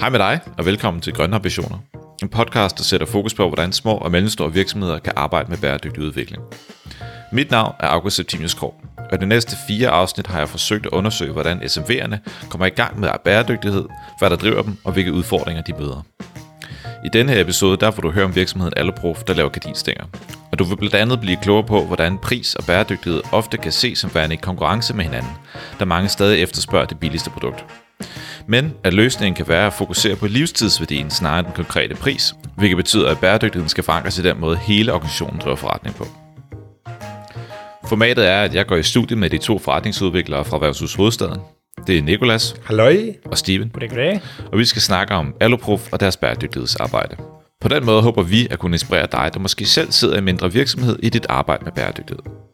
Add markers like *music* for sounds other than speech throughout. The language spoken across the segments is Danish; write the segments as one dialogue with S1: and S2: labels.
S1: Hej med dig, og velkommen til Grønne Ambitioner. En podcast, der sætter fokus på, hvordan små og mellemstore virksomheder kan arbejde med bæredygtig udvikling. Mit navn er August Septimius Krog, og de næste fire afsnit har jeg forsøgt at undersøge, hvordan SMV'erne kommer i gang med bæredygtighed, hvad der driver dem, og hvilke udfordringer de møder. I denne her episode, der får du høre om virksomheden Alloprof, der laver gardinstænger. Og du vil blandt andet blive klogere på, hvordan pris og bæredygtighed ofte kan ses som værende i konkurrence med hinanden, da mange stadig efterspørger det billigste produkt. Men at løsningen kan være at fokusere på livstidsværdien snarere end den konkrete pris, hvilket betyder, at bæredygtigheden skal forankres i den måde, hele organisationen driver forretning på. Formatet er, at jeg går i studie med de to forretningsudviklere fra Værtshus Hovedstaden. Det er Nikolas
S2: Halløj.
S1: og Steven,
S3: Goddag, goddag.
S1: og vi skal snakke om Alloproof og deres bæredygtighedsarbejde. På den måde håber vi at kunne inspirere dig, der måske selv sidder i en mindre virksomhed i dit arbejde med bæredygtighed.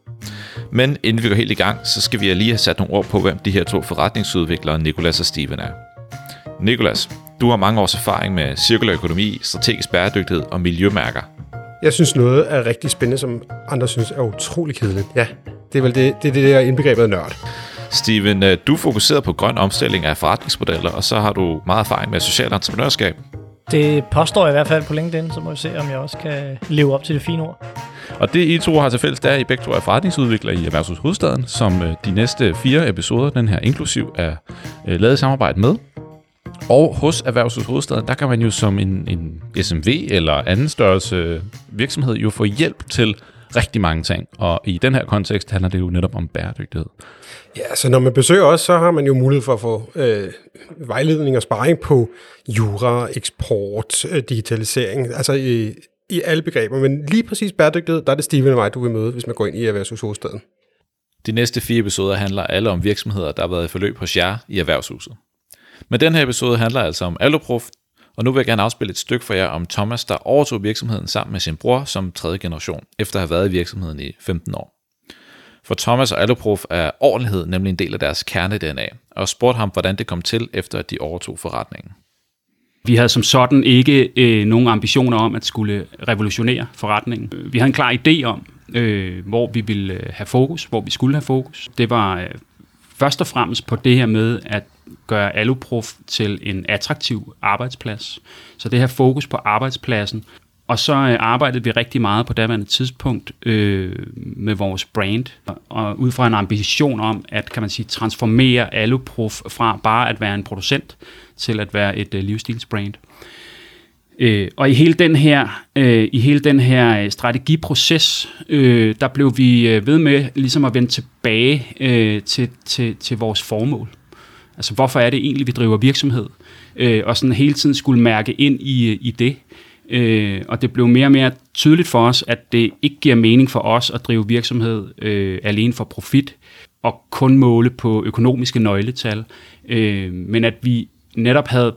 S1: Men inden vi går helt i gang, så skal vi lige have sat nogle ord på, hvem de her to forretningsudviklere, Nikolas og Steven er. Nikolas, du har mange års erfaring med cirkulær økonomi, strategisk bæredygtighed og miljømærker.
S2: Jeg synes noget er rigtig spændende, som andre synes er utrolig kedeligt. Ja, det er vel det, det, er det der indbegrebet af nørd.
S1: Steven, øh, du er fokuseret på grøn omstilling af forretningsmodeller, og så har du meget erfaring med social entreprenørskab.
S3: Det påstår jeg i hvert fald på LinkedIn, så må vi se, om jeg også kan leve op til det fine ord.
S4: Og det I to har til fælles, det er, at I begge to er forretningsudviklere i Erhvervshus Hovedstaden, som øh, de næste fire episoder, den her inklusiv, er øh, lavet i samarbejde med. Og hos Erhvervshus Hovedstaden, der kan man jo som en, en SMV eller anden størrelse virksomhed jo få hjælp til rigtig mange ting. Og i den her kontekst handler det jo netop om bæredygtighed.
S2: Ja, så når man besøger os, så har man jo mulighed for at få øh, vejledning og sparring på jura, eksport, øh, digitalisering, altså i, i alle begreber. Men lige præcis bæredygtighed, der er det Steven og mig, du vil møde, hvis man går ind i Erhvervshus Hovedstaden.
S1: De næste fire episoder handler alle om virksomheder, der har været i forløb hos jer i erhvervshuset. Men den her episode handler altså om Alloprof, og nu vil jeg gerne afspille et stykke for jer om Thomas, der overtog virksomheden sammen med sin bror som tredje generation, efter at have været i virksomheden i 15 år. For Thomas og Alloprof er ordentlighed nemlig en del af deres kerne-DNA, og spurgte ham, hvordan det kom til, efter at de overtog forretningen.
S5: Vi havde som sådan ikke øh, nogen ambitioner om at skulle revolutionere forretningen. Øh, vi havde en klar idé om, øh, hvor vi ville øh, have fokus, hvor vi skulle have fokus. Det var øh, først og fremmest på det her med at gøre Aluprof til en attraktiv arbejdsplads. Så det her fokus på arbejdspladsen. Og så øh, arbejdede vi rigtig meget på daværende tidspunkt øh, med vores brand, og ud fra en ambition om at kan man sige, transformere Aluprof fra bare at være en producent til at være et øh, livsstilsbrand. Øh, og i hele den her, øh, i hele den her øh, strategiproces, øh, der blev vi øh, ved med ligesom at vende tilbage øh, til, til, til vores formål. Altså hvorfor er det egentlig, vi driver virksomhed? Øh, og sådan hele tiden skulle mærke ind i, øh, i det. Øh, og det blev mere og mere tydeligt for os, at det ikke giver mening for os at drive virksomhed øh, alene for profit og kun måle på økonomiske nøgletal, øh, men at vi netop havde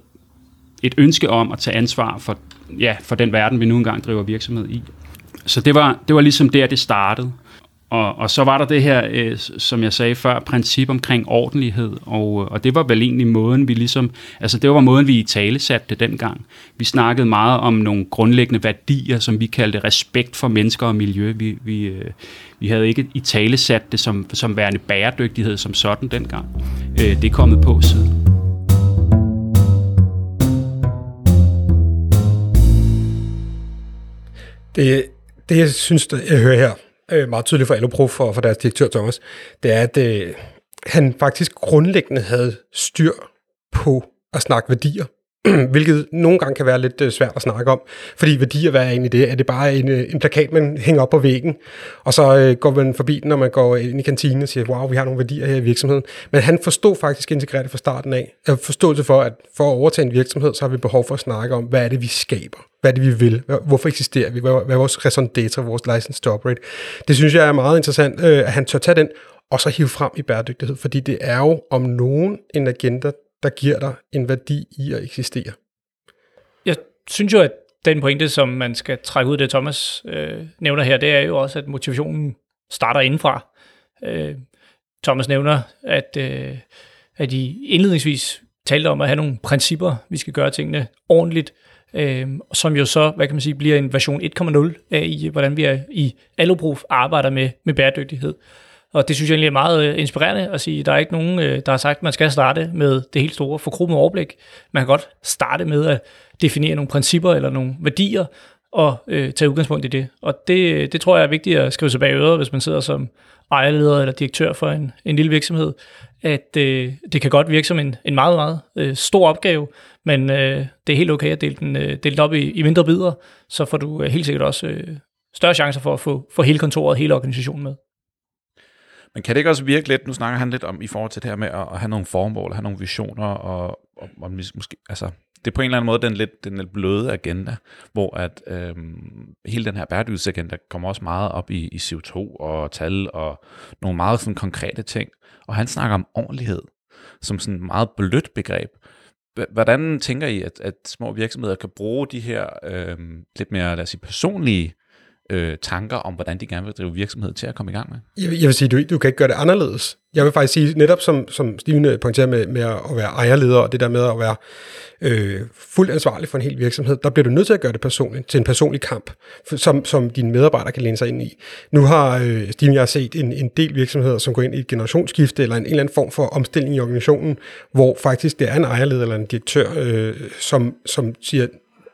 S5: et ønske om at tage ansvar for, ja, for den verden, vi nu engang driver virksomhed i. Så det var, det var ligesom der, det startede. Og, og så var der det her, øh, som jeg sagde før, princip omkring ordentlighed, og, øh, og det var vel egentlig måden, vi ligesom, altså det var måden, vi i tale satte det dengang. Vi snakkede meget om nogle grundlæggende værdier, som vi kaldte respekt for mennesker og miljø. Vi, vi, øh, vi havde ikke i tale sat det som, som værende bæredygtighed som sådan dengang. Øh, det er kommet på siden.
S2: Det, det jeg synes, der, jeg hører her, øh, meget tydeligt fra Alloprof og fra deres direktør Thomas, det er, at øh, han faktisk grundlæggende havde styr på at snakke værdier. *clears throat* hvilket nogle gange kan være lidt øh, svært at snakke om. Fordi værdier, hvad er egentlig det? Er det bare en, øh, en plakat, man hænger op på væggen, og så øh, går man forbi den, når man går ind i kantinen og siger, wow, vi har nogle værdier her i virksomheden. Men han forstod faktisk integreret fra starten af. Forståelse for, at for at overtage en virksomhed, så har vi behov for at snakke om, hvad er det, vi skaber? Hvad er det, vi vil? Hvorfor eksisterer vi? Hvad er vores raison d'etre, vores license to operate? Det synes jeg er meget interessant, øh, at han tør tage den, og så hive frem i bæredygtighed, fordi det er jo om nogen en agenda, der giver dig en værdi i at eksistere.
S3: Jeg synes jo, at den pointe, som man skal trække ud af det, Thomas øh, nævner her, det er jo også, at motivationen starter indenfra. Øh, Thomas nævner, at, øh, at I indledningsvis talte om at have nogle principper, vi skal gøre tingene ordentligt, øh, som jo så, hvad kan man sige, bliver en version 1.0 af i, hvordan vi er i Alloproof arbejder med, med bæredygtighed. Og det synes jeg egentlig er meget øh, inspirerende at sige, der er ikke nogen, øh, der har sagt, at man skal starte med det helt store forkromede overblik. Man kan godt starte med at definere nogle principper eller nogle værdier, og øh, tage udgangspunkt i det. Og det, øh, det tror jeg er vigtigt at skrive sig bag øret, hvis man sidder som ejerleder eller direktør for en, en lille virksomhed, at øh, det kan godt virke som en, en meget, meget øh, stor opgave, men øh, det er helt okay at dele den, øh, dele den op i, i mindre bidder, så får du øh, helt sikkert også øh, større chancer for at få, få hele kontoret, hele organisationen med.
S1: Men kan det ikke også virke lidt, nu snakker han lidt om i forhold til det her med at, at have nogle formål, have nogle visioner, og, og, og måske, altså, det er på en eller anden måde den lidt, den lidt bløde agenda, hvor at øhm, hele den her bæredygtighedsagenda kommer også meget op i, i CO2 og tal og nogle meget sådan konkrete ting. Og han snakker om ordentlighed som sådan et meget blødt begreb. Hvordan tænker I, at, at små virksomheder kan bruge de her øhm, lidt mere, lad os sige, personlige øh, tanker om, hvordan de gerne vil drive virksomhed til at komme i gang med?
S2: Jeg, jeg vil sige, du, du kan ikke gøre det anderledes. Jeg vil faktisk sige, netop som, som Steven øh, pointerer med, med at være ejerleder, og det der med at være øh, fuldt ansvarlig for en hel virksomhed, der bliver du nødt til at gøre det personligt, til en personlig kamp, som, som dine medarbejdere kan læne sig ind i. Nu har øh, Steven jeg har set en, en del virksomheder, som går ind i et generationsskifte, eller en, en eller anden form for omstilling i organisationen, hvor faktisk det er en ejerleder eller en direktør, øh, som, som siger,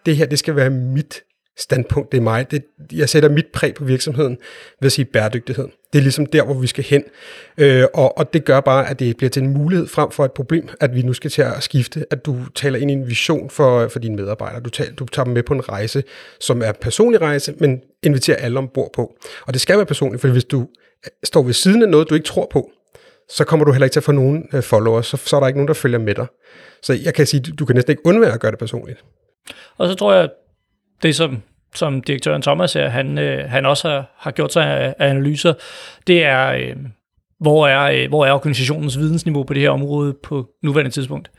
S2: det her, det skal være mit standpunkt, det er mig. Det, jeg sætter mit præg på virksomheden ved at sige bæredygtighed. Det er ligesom der, hvor vi skal hen. Øh, og, og det gør bare, at det bliver til en mulighed frem for et problem, at vi nu skal til at skifte, at du taler ind i en vision for, for dine medarbejdere. Du, tager, du tager dem med på en rejse, som er en personlig rejse, men inviterer alle ombord på. Og det skal være personligt, for hvis du står ved siden af noget, du ikke tror på, så kommer du heller ikke til at få nogen øh, followers, så, så er der ikke nogen, der følger med dig. Så jeg kan sige, du, du kan næsten ikke undvære at gøre det personligt.
S3: Og så tror jeg, det som, som direktøren Thomas her, han, øh, han også har, har gjort sig af, af analyser, det er, øh, hvor, er, øh, hvor er organisationens vidensniveau på det her område på nuværende tidspunkt.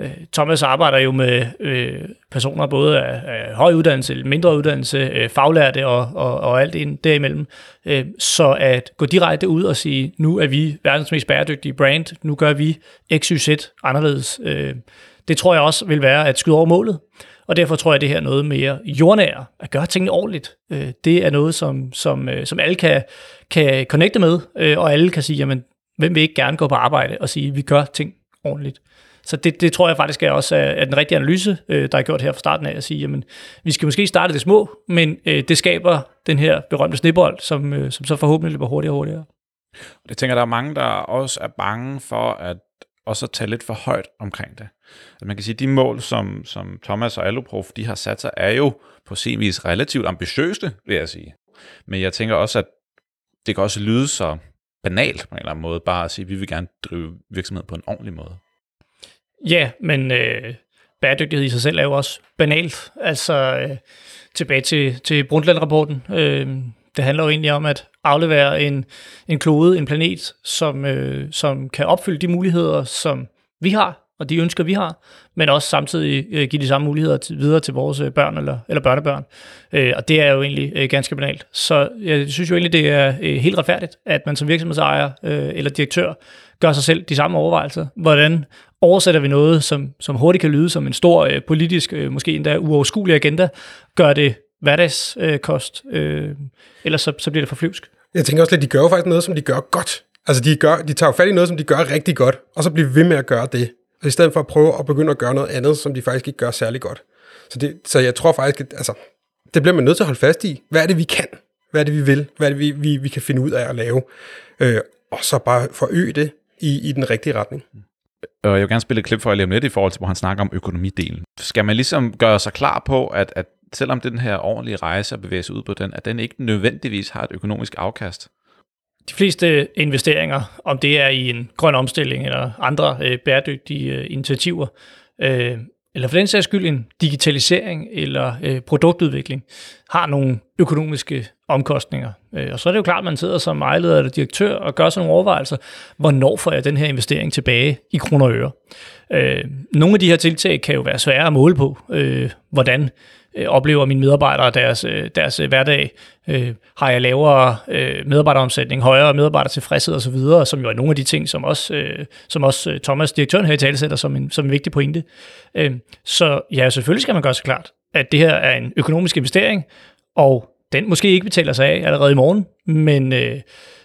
S3: Øh, Thomas arbejder jo med øh, personer både af, af høj uddannelse, mindre uddannelse, øh, faglærte og, og, og alt ind derimellem. Øh, så at gå direkte ud og sige, nu er vi verdens mest bæredygtige brand, nu gør vi XYZ anderledes, øh, det tror jeg også vil være at skyde over målet. Og derfor tror jeg, at det her er noget mere jordnære, at gøre tingene ordentligt. Øh, det er noget, som, som, øh, som alle kan, kan connecte med, øh, og alle kan sige, jamen, hvem vil ikke gerne gå på arbejde og sige, at vi gør ting ordentligt. Så det, det tror jeg faktisk er også øh, er den rigtige analyse, øh, der er gjort her fra starten af, at sige, jamen, vi skal måske starte det små, men øh, det skaber den her berømte snibbold, som, som så forhåbentlig løber hurtigere og hurtigere.
S1: Det tænker, der er mange, der også er bange for at og så tage lidt for højt omkring det. Altså man kan sige, at de mål, som, som Thomas og Alloprof, de har sat sig, er jo på sin vis relativt ambitiøse, vil jeg sige. Men jeg tænker også, at det kan også lyde så banalt på en eller anden måde, bare at sige, at vi vil gerne drive virksomhed på en ordentlig måde.
S3: Ja, men øh, bæredygtighed i sig selv er jo også banalt. Altså øh, tilbage til, til Brundtland-rapporten. Øh, det handler jo egentlig om at aflevere en, en klode, en planet, som, øh, som kan opfylde de muligheder, som vi har, og de ønsker, vi har, men også samtidig øh, give de samme muligheder til, videre til vores øh, børn eller, eller børnebørn. Øh, og det er jo egentlig øh, ganske banalt. Så jeg synes jo egentlig, det er øh, helt retfærdigt, at man som virksomhedsejer øh, eller direktør gør sig selv de samme overvejelser. Hvordan oversætter vi noget, som, som hurtigt kan lyde som en stor øh, politisk, øh, måske endda uoverskuelig agenda, gør det hverdagskost, øh, ellers så, så bliver det for flyvsk.
S2: Jeg tænker også lidt, de gør jo faktisk noget, som de gør godt. Altså, de, gør, de tager jo fat i noget, som de gør rigtig godt, og så bliver ved med at gøre det. I stedet for at prøve at begynde at gøre noget andet, som de faktisk ikke gør særlig godt. Så, det, så jeg tror faktisk, at altså, det bliver man nødt til at holde fast i. Hvad er det, vi kan? Hvad er det, vi vil? Hvad er det, vi, vi, vi kan finde ud af at lave? Øh, og så bare forøge det i, i den rigtige retning.
S1: Og jeg vil gerne spille et klip for jer lidt i forhold til, hvor han snakker om økonomidelen. Skal man ligesom gøre sig klar på, at, at selvom den her ordentlige rejse at bevæge sig ud på den, at den ikke nødvendigvis har et økonomisk afkast?
S3: De fleste investeringer, om det er i en grøn omstilling eller andre øh, bæredygtige øh, initiativer, øh, eller for den sags skyld en digitalisering eller øh, produktudvikling, har nogle økonomiske omkostninger. Øh, og så er det jo klart, at man sidder som ejleder eller direktør og gør sådan nogle overvejelser, hvornår får jeg den her investering tilbage i kroner og øre. Øh, nogle af de her tiltag kan jo være svære at måle på, øh, hvordan øh, oplever mine medarbejdere deres, øh, deres øh, hverdag? Øh, har jeg lavere øh, medarbejderomsætning, højere medarbejdertilfredshed osv., som jo er nogle af de ting, som også, øh, som også øh, Thomas, direktøren her i tale sætter som en, som en vigtig pointe. Øh, så ja, selvfølgelig skal man gøre sig klart, at det her er en økonomisk investering, og den måske ikke betaler sig af allerede i morgen, men, øh,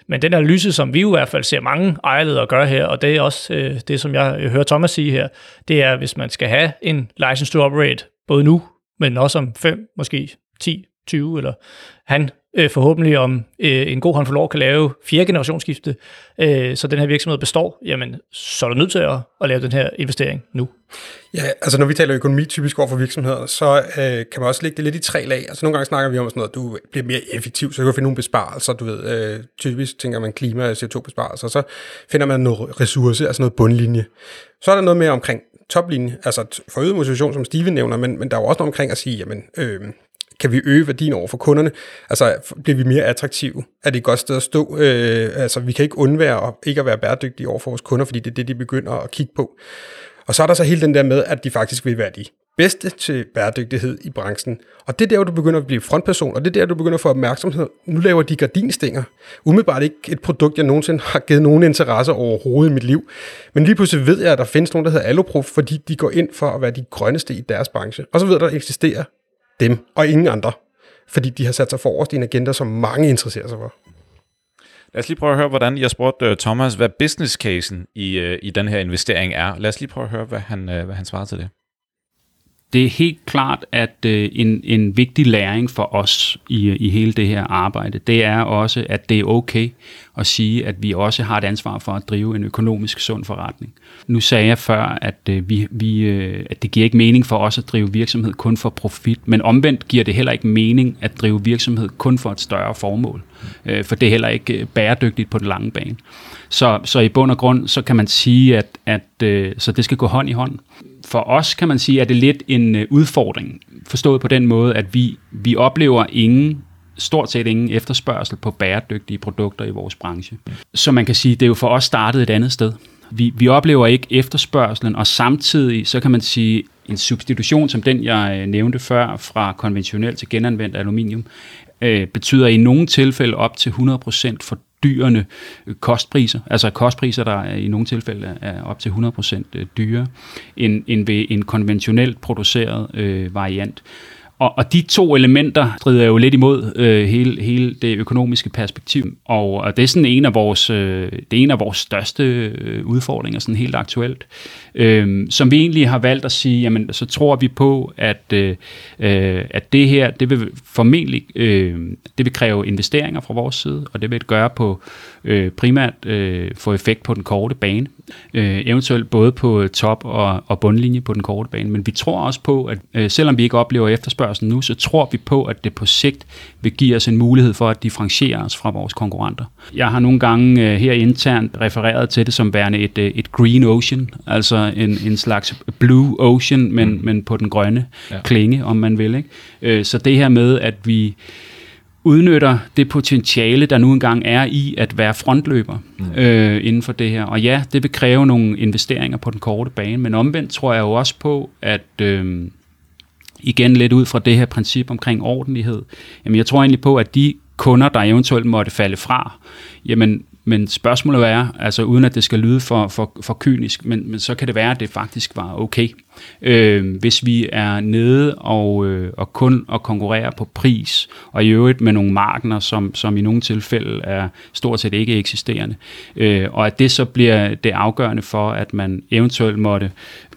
S3: Men den analyse, som vi jo i hvert fald ser mange ejerledere gøre her, og det er også øh, det, som jeg hører Thomas sige her, det er, hvis man skal have en license to operate, både nu, men også om 5, måske 10, 20, eller han øh, forhåbentlig om øh, en god håndfuld år kan lave fjerde generationsskifte, øh, så den her virksomhed består, jamen så er du nødt til at, at lave den her investering nu.
S2: Ja, altså når vi taler økonomi typisk over for virksomheder, så øh, kan man også lægge det lidt i tre lag. Altså nogle gange snakker vi om sådan noget, at du bliver mere effektiv, så du kan finde nogle besparelser, du ved. Øh, typisk tænker man klima- og CO2-besparelser, så finder man noget ressource, altså noget bundlinje. Så er der noget mere omkring toplinje, altså forøget motivation, som Steven nævner, men, men der er jo også noget omkring at sige, jamen, øh, kan vi øge værdien over for kunderne? Altså, bliver vi mere attraktive? Er det et godt sted at stå? Øh, altså, vi kan ikke undvære at ikke at være bæredygtige over for vores kunder, fordi det er det, de begynder at kigge på. Og så er der så hele den der med, at de faktisk vil være de bedste til bæredygtighed i branchen. Og det er der, hvor du begynder at blive frontperson, og det er der, du begynder at få opmærksomhed. Nu laver de gardinstænger. Umiddelbart ikke et produkt, jeg nogensinde har givet nogen interesse overhovedet i mit liv. Men lige pludselig ved jeg, at der findes nogen, der hedder Alloproof, fordi de går ind for at være de grønneste i deres branche. Og så ved jeg, at der eksisterer dem og ingen andre, fordi de har sat sig forrest i en agenda, som mange interesserer sig for.
S6: Lad os lige prøve at høre, hvordan jeg spurgte øh, Thomas, hvad business casen i, øh, i den her investering er. Lad os lige prøve at høre, hvad han, øh, hvad han svarer til det.
S5: Det er helt klart, at øh, en, en vigtig læring for os i, i hele det her arbejde, det er også, at det er okay at sige, at vi også har et ansvar for at drive en økonomisk sund forretning. Nu sagde jeg før, at, øh, vi, vi, øh, at det giver ikke mening for os at drive virksomhed kun for profit, men omvendt giver det heller ikke mening at drive virksomhed kun for et større formål, øh, for det er heller ikke øh, bæredygtigt på den lange bane. Så, så i bund og grund, så kan man sige, at, at øh, så det skal gå hånd i hånd for os kan man sige, at det er lidt en øh, udfordring, forstået på den måde, at vi, vi oplever ingen stort set ingen efterspørgsel på bæredygtige produkter i vores branche. Så man kan sige, at det er jo for os startet et andet sted. Vi, vi oplever ikke efterspørgselen, og samtidig så kan man sige, en substitution som den, jeg øh, nævnte før, fra konventionelt til genanvendt aluminium, øh, betyder i nogle tilfælde op til 100% for dyrene kostpriser, altså kostpriser, der i nogle tilfælde er op til 100% øh, dyrere dyre, end, end ved en konventionelt produceret øh, variant. Og, og de to elementer strider jo lidt imod øh, hele, hele det økonomiske perspektiv, og, og det er sådan en af vores, øh, det er en af vores største øh, udfordringer, sådan helt aktuelt, øh, som vi egentlig har valgt at sige, jamen så tror vi på, at, øh, øh, at det her, det vil formentlig, øh, det vil kræve investeringer fra vores side, og det vil det gøre på øh, primært øh, få effekt på den korte bane, øh, eventuelt både på top og, og bundlinje på den korte bane, men vi tror også på, at øh, selvom vi ikke oplever efterspørgsel nu, så tror vi på, at det på sigt vil give os en mulighed for at differentiere os fra vores konkurrenter. Jeg har nogle gange øh, her internt refereret til det som værende et, øh, et green ocean, altså en, en slags blue ocean, men, mm. men på den grønne ja. klinge, om man vil. Ikke? Øh, så det her med, at vi udnytter det potentiale, der nu engang er i at være frontløber mm. øh, inden for det her. Og ja, det vil kræve nogle investeringer på den korte bane, men omvendt tror jeg jo også på, at øh, igen lidt ud fra det her princip omkring ordentlighed, jamen jeg tror egentlig på, at de kunder, der eventuelt måtte falde fra, jamen men spørgsmålet er, altså uden at det skal lyde for, for, for kynisk, men, men så kan det være, at det faktisk var okay. Øh, hvis vi er nede og, øh, og kun og konkurrerer på pris, og i øvrigt med nogle markeder, som, som i nogle tilfælde er stort set ikke eksisterende, øh, og at det så bliver det afgørende for, at man eventuelt måtte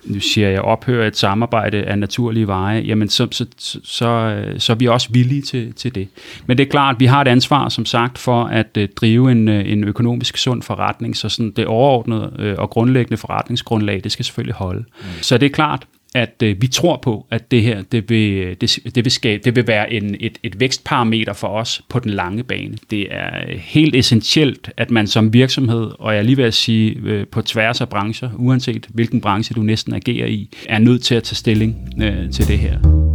S5: nu siger jeg, ophøre et samarbejde af naturlige veje, jamen så, så, så, så, så er vi også villige til, til det. Men det er klart, at vi har et ansvar, som sagt, for at uh, drive en, uh, en økonomisk sund forretning, så sådan det overordnede uh, og grundlæggende forretningsgrundlag, det skal selvfølgelig holde. Mm. Så det er klart, at øh, vi tror på, at det her det vil, øh, det, det vil, skabe, det vil være en, et, et vækstparameter for os på den lange bane. Det er øh, helt essentielt, at man som virksomhed, og jeg lige vil sige øh, på tværs af brancher, uanset hvilken branche du næsten agerer i, er nødt til at tage stilling øh, til det her.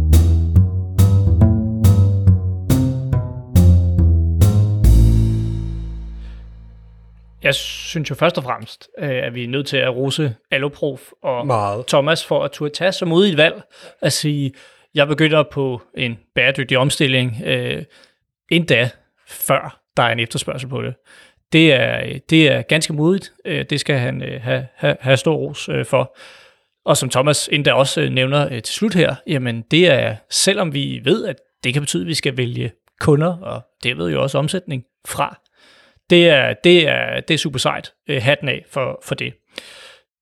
S3: Jeg synes jo først og fremmest, øh, at vi er nødt til at rose Alloprof og
S2: Meget.
S3: Thomas for at turde tage så modigt valg at sige, jeg begynder på en bæredygtig omstilling, øh, endda før der er en efterspørgsel på det. Det er, det er ganske modigt. Øh, det skal han øh, have, have, have stor ros øh, for. Og som Thomas endda også øh, nævner øh, til slut her, jamen det er, selvom vi ved, at det kan betyde, at vi skal vælge kunder, og derved jo også omsætning fra, det er, det er, det er super sejt. Øh, hatten af for, for det.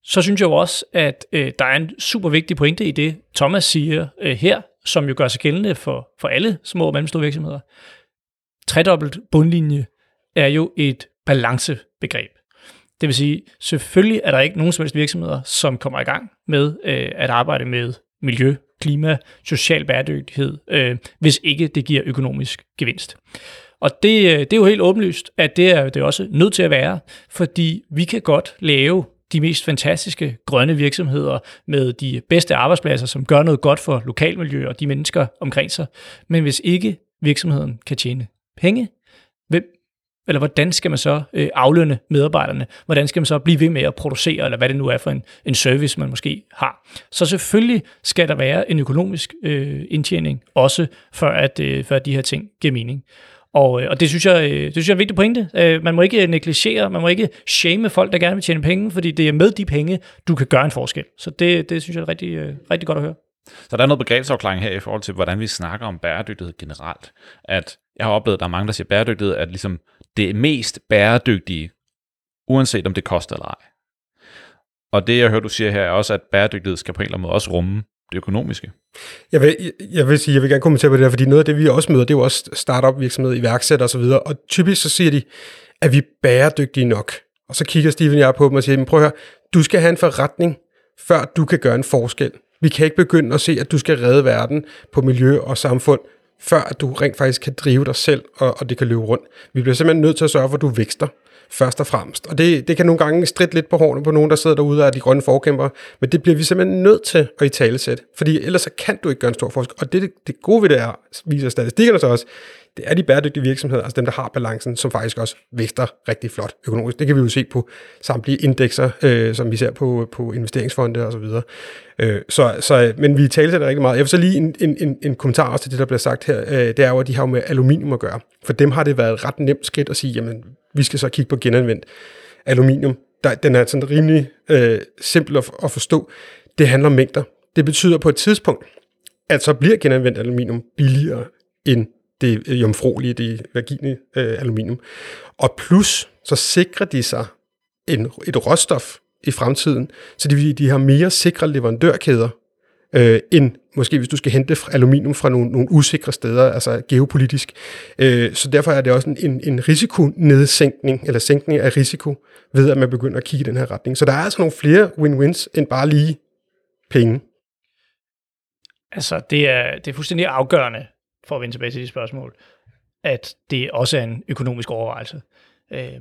S3: Så synes jeg jo også, at øh, der er en super vigtig pointe i det, Thomas siger øh, her, som jo gør sig gældende for, for alle små og mellemstore virksomheder. Tredobbelt bundlinje er jo et balancebegreb. Det vil sige, selvfølgelig er der ikke nogen som helst virksomheder, som kommer i gang med øh, at arbejde med miljø, klima, social bæredygtighed, øh, hvis ikke det giver økonomisk gevinst. Og det, øh, det er jo helt åbenlyst, at det er det er også nødt til at være, fordi vi kan godt lave de mest fantastiske grønne virksomheder med de bedste arbejdspladser, som gør noget godt for lokalmiljø og de mennesker omkring sig. Men hvis ikke virksomheden kan tjene penge, hvem eller hvordan skal man så øh, aflønne medarbejderne? Hvordan skal man så blive ved med at producere, eller hvad det nu er for en, en service, man måske har? Så selvfølgelig skal der være en økonomisk øh, indtjening, også for at, øh, for at de her ting giver mening. Og, øh, og det, synes jeg, øh, det synes jeg er en vigtig pointe. Øh, man må ikke øh, negligere, man må ikke shame folk, der gerne vil tjene penge, fordi det er med de penge, du kan gøre en forskel. Så det, det synes jeg er rigtig, øh, rigtig godt at høre.
S1: Så der er noget begrebsafklaring her i forhold til, hvordan vi snakker om bæredygtighed generelt. At jeg har oplevet, at der er mange, der siger, bæredygtighed er ligesom det mest bæredygtige, uanset om det koster eller ej. Og det, jeg hører, du siger her, er også, at bæredygtighed skal på en eller anden måde også rumme det økonomiske.
S2: Jeg vil, jeg vil sige, jeg vil gerne kommentere på det her, fordi noget af det, vi også møder, det er jo også startup virksomhed, iværksætter osv., og, og typisk så siger de, at vi er bæredygtige nok. Og så kigger Steven og jeg på dem og siger, men prøv at høre, du skal have en forretning, før du kan gøre en forskel. Vi kan ikke begynde at se, at du skal redde verden på miljø og samfund, før at du rent faktisk kan drive dig selv, og, og det kan løbe rundt. Vi bliver simpelthen nødt til at sørge for, at du vækster først og fremmest. Og det, det kan nogle gange stridt lidt på hårene på nogen, der sidder derude og er de grønne forkæmper, men det bliver vi simpelthen nødt til at i talesæt, fordi ellers så kan du ikke gøre en stor forskel. Og det, det gode ved det er, viser statistikkerne så også, det er de bæredygtige virksomheder, altså dem, der har balancen, som faktisk også vækster rigtig flot økonomisk. Det kan vi jo se på samtlige indekser, øh, som vi ser på, på investeringsfonde og så videre. Øh, så, så, men vi taler rigtig meget. Jeg vil så lige en, en, en, en kommentar også til det, der bliver sagt her. Øh, det er jo, at de har jo med aluminium at gøre. For dem har det været et ret nemt skridt at sige, jamen, vi skal så kigge på genanvendt aluminium. Der, den er sådan rimelig øh, simpel at, at forstå. Det handler om mængder. Det betyder på et tidspunkt, at så bliver genanvendt aluminium billigere end det jomfrolige, det vagine øh, aluminium. Og plus, så sikrer de sig en, et råstof i fremtiden, så de, de har mere sikre leverandørkæder, øh, end måske hvis du skal hente aluminium fra nogle, nogle usikre steder, altså geopolitisk. Øh, så derfor er det også en, en risikonedsænkning, eller sænkning af risiko, ved at man begynder at kigge i den her retning. Så der er altså nogle flere win-wins, end bare lige penge.
S3: Altså, det er, det er fuldstændig afgørende, for at vende tilbage til de spørgsmål, at det også er en økonomisk overvejelse. Øh,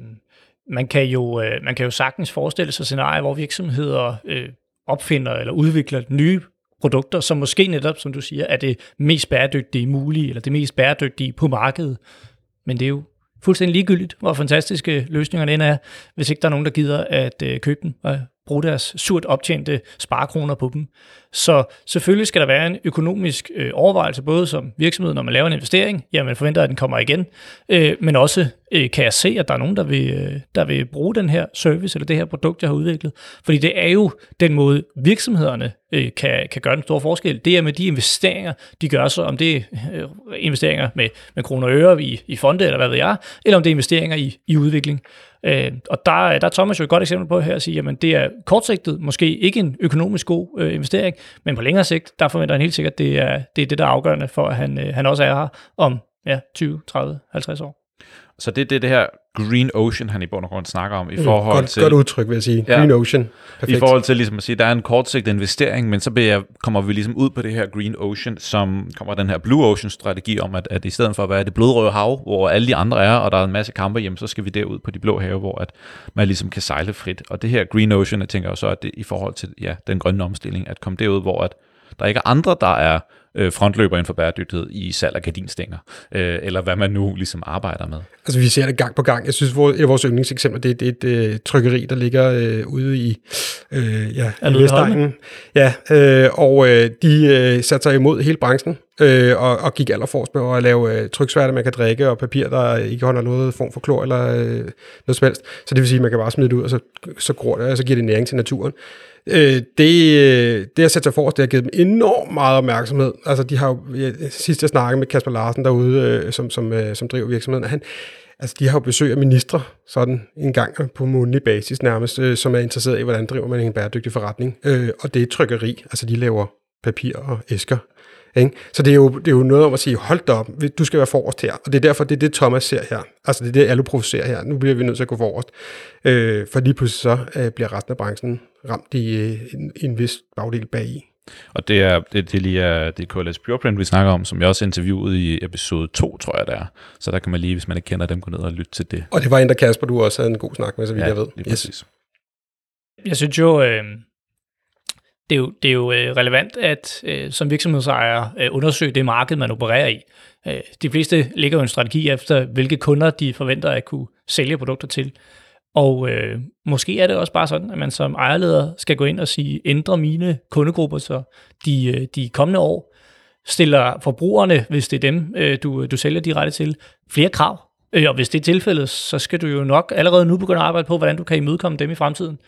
S3: man, kan jo, øh, man kan jo sagtens forestille sig scenarier, hvor virksomheder øh, opfinder eller udvikler nye produkter, som måske netop, som du siger, er det mest bæredygtige mulige, eller det mest bæredygtige på markedet. Men det er jo fuldstændig ligegyldigt, hvor fantastiske løsningerne end er, hvis ikke der er nogen, der gider at øh, købe dem og bruge deres surt optjente sparekroner på dem. Så selvfølgelig skal der være en økonomisk øh, overvejelse, både som virksomhed, når man laver en investering, ja, man forventer, at den kommer igen, øh, men også øh, kan jeg se, at der er nogen, der vil, øh, der vil bruge den her service eller det her produkt, jeg har udviklet. Fordi det er jo den måde, virksomhederne øh, kan, kan gøre en stor forskel. Det er med de investeringer, de gør så, om det er øh, investeringer med, med kroner og øre i, i fonde, eller hvad ved jeg, eller om det er investeringer i, i udvikling. Øh, og der, der er Thomas jo et godt eksempel på her at sige, jamen det er kortsigtet, måske ikke en økonomisk god øh, investering, men på længere sigt, der forventer han helt sikkert, at det er det, er det der er afgørende for, at han, øh, han også er her om ja, 20, 30, 50 år.
S1: Så det er det, det her Green Ocean, han i bund og grund snakker om, i mm, forhold
S2: godt,
S1: til...
S2: Godt udtryk, vil jeg sige. Ja, Green Ocean.
S1: Perfekt. I forhold til ligesom at sige, der er en kortsigtet investering, men så bliver, kommer vi ligesom ud på det her Green Ocean, som kommer den her Blue Ocean-strategi om, at, at i stedet for at være det blodrøde hav, hvor alle de andre er, og der er en masse kampe, jamen, så skal vi derud på de blå have, hvor at man ligesom kan sejle frit. Og det her Green Ocean, jeg tænker jo så, at det i forhold til ja, den grønne omstilling, at komme derud, hvor at der ikke er andre, der er øh, frontløber inden for bæredygtighed i salg af gardinstænger, øh, eller hvad man nu ligesom arbejder med.
S2: Altså vi ser det gang på gang. Jeg synes, vores yndlingseksempler, det, det er et øh, trykkeri, der ligger øh, ude i, øh, ja, i Vestegnen. Ja, øh, og øh, de øh, satte sig imod hele branchen, øh, og, og gik allerforrest med at lave øh, tryksværter, man kan drikke, og papir, der ikke holder noget form for klor eller øh, noget som helst. Så det vil sige, at man kan bare smide det ud, og så, så gror det, og så giver det næring til naturen. Øh, det, øh, det at sætte sig forrest, det har givet dem enormt meget opmærksomhed. Altså, de har jo, sidst jeg snakkede med Kasper Larsen derude, øh, som, som, øh, som driver virksomheden, han, altså de har jo besøg af ministre sådan en gang på månedlig basis nærmest, øh, som er interesseret i, hvordan driver man en bæredygtig forretning. Øh, og det er trykkeri, altså de laver papir og æsker. Ikke? Så det er, jo, det er jo noget om at sige, hold da op, du skal være forrest her. Og det er derfor, det er det, Thomas ser her. Altså det er det, Aluprof ser her. Nu bliver vi nødt til at gå forrest. Øh, for lige pludselig så øh, bliver resten af branchen ramt i øh, en, en vis bagdel bag i.
S1: Og det er, det, det lige er, det er KLS Pureprint, vi snakker om, som jeg også interviewede i episode 2, tror jeg det er. Så der kan man lige, hvis man ikke kender dem, gå ned og lytte til det.
S2: Og det var en, der Kasper, du også havde en god snak med, så vidt
S1: ja,
S2: jeg ved.
S1: Lige præcis.
S3: Jeg synes jo, øh, det er jo, det er jo øh, relevant at øh, som virksomhedsejer øh, undersøge det marked, man opererer i. Øh, de fleste ligger jo en strategi efter, hvilke kunder de forventer at kunne sælge produkter til. Og øh, måske er det også bare sådan, at man som ejerleder skal gå ind og sige, ændre mine kundegrupper, så de, øh, de kommende år stiller forbrugerne, hvis det er dem, øh, du, du sælger direkte til, flere krav. Øh, og hvis det er tilfældet, så skal du jo nok allerede nu begynde at arbejde på, hvordan du kan imødekomme dem i fremtiden.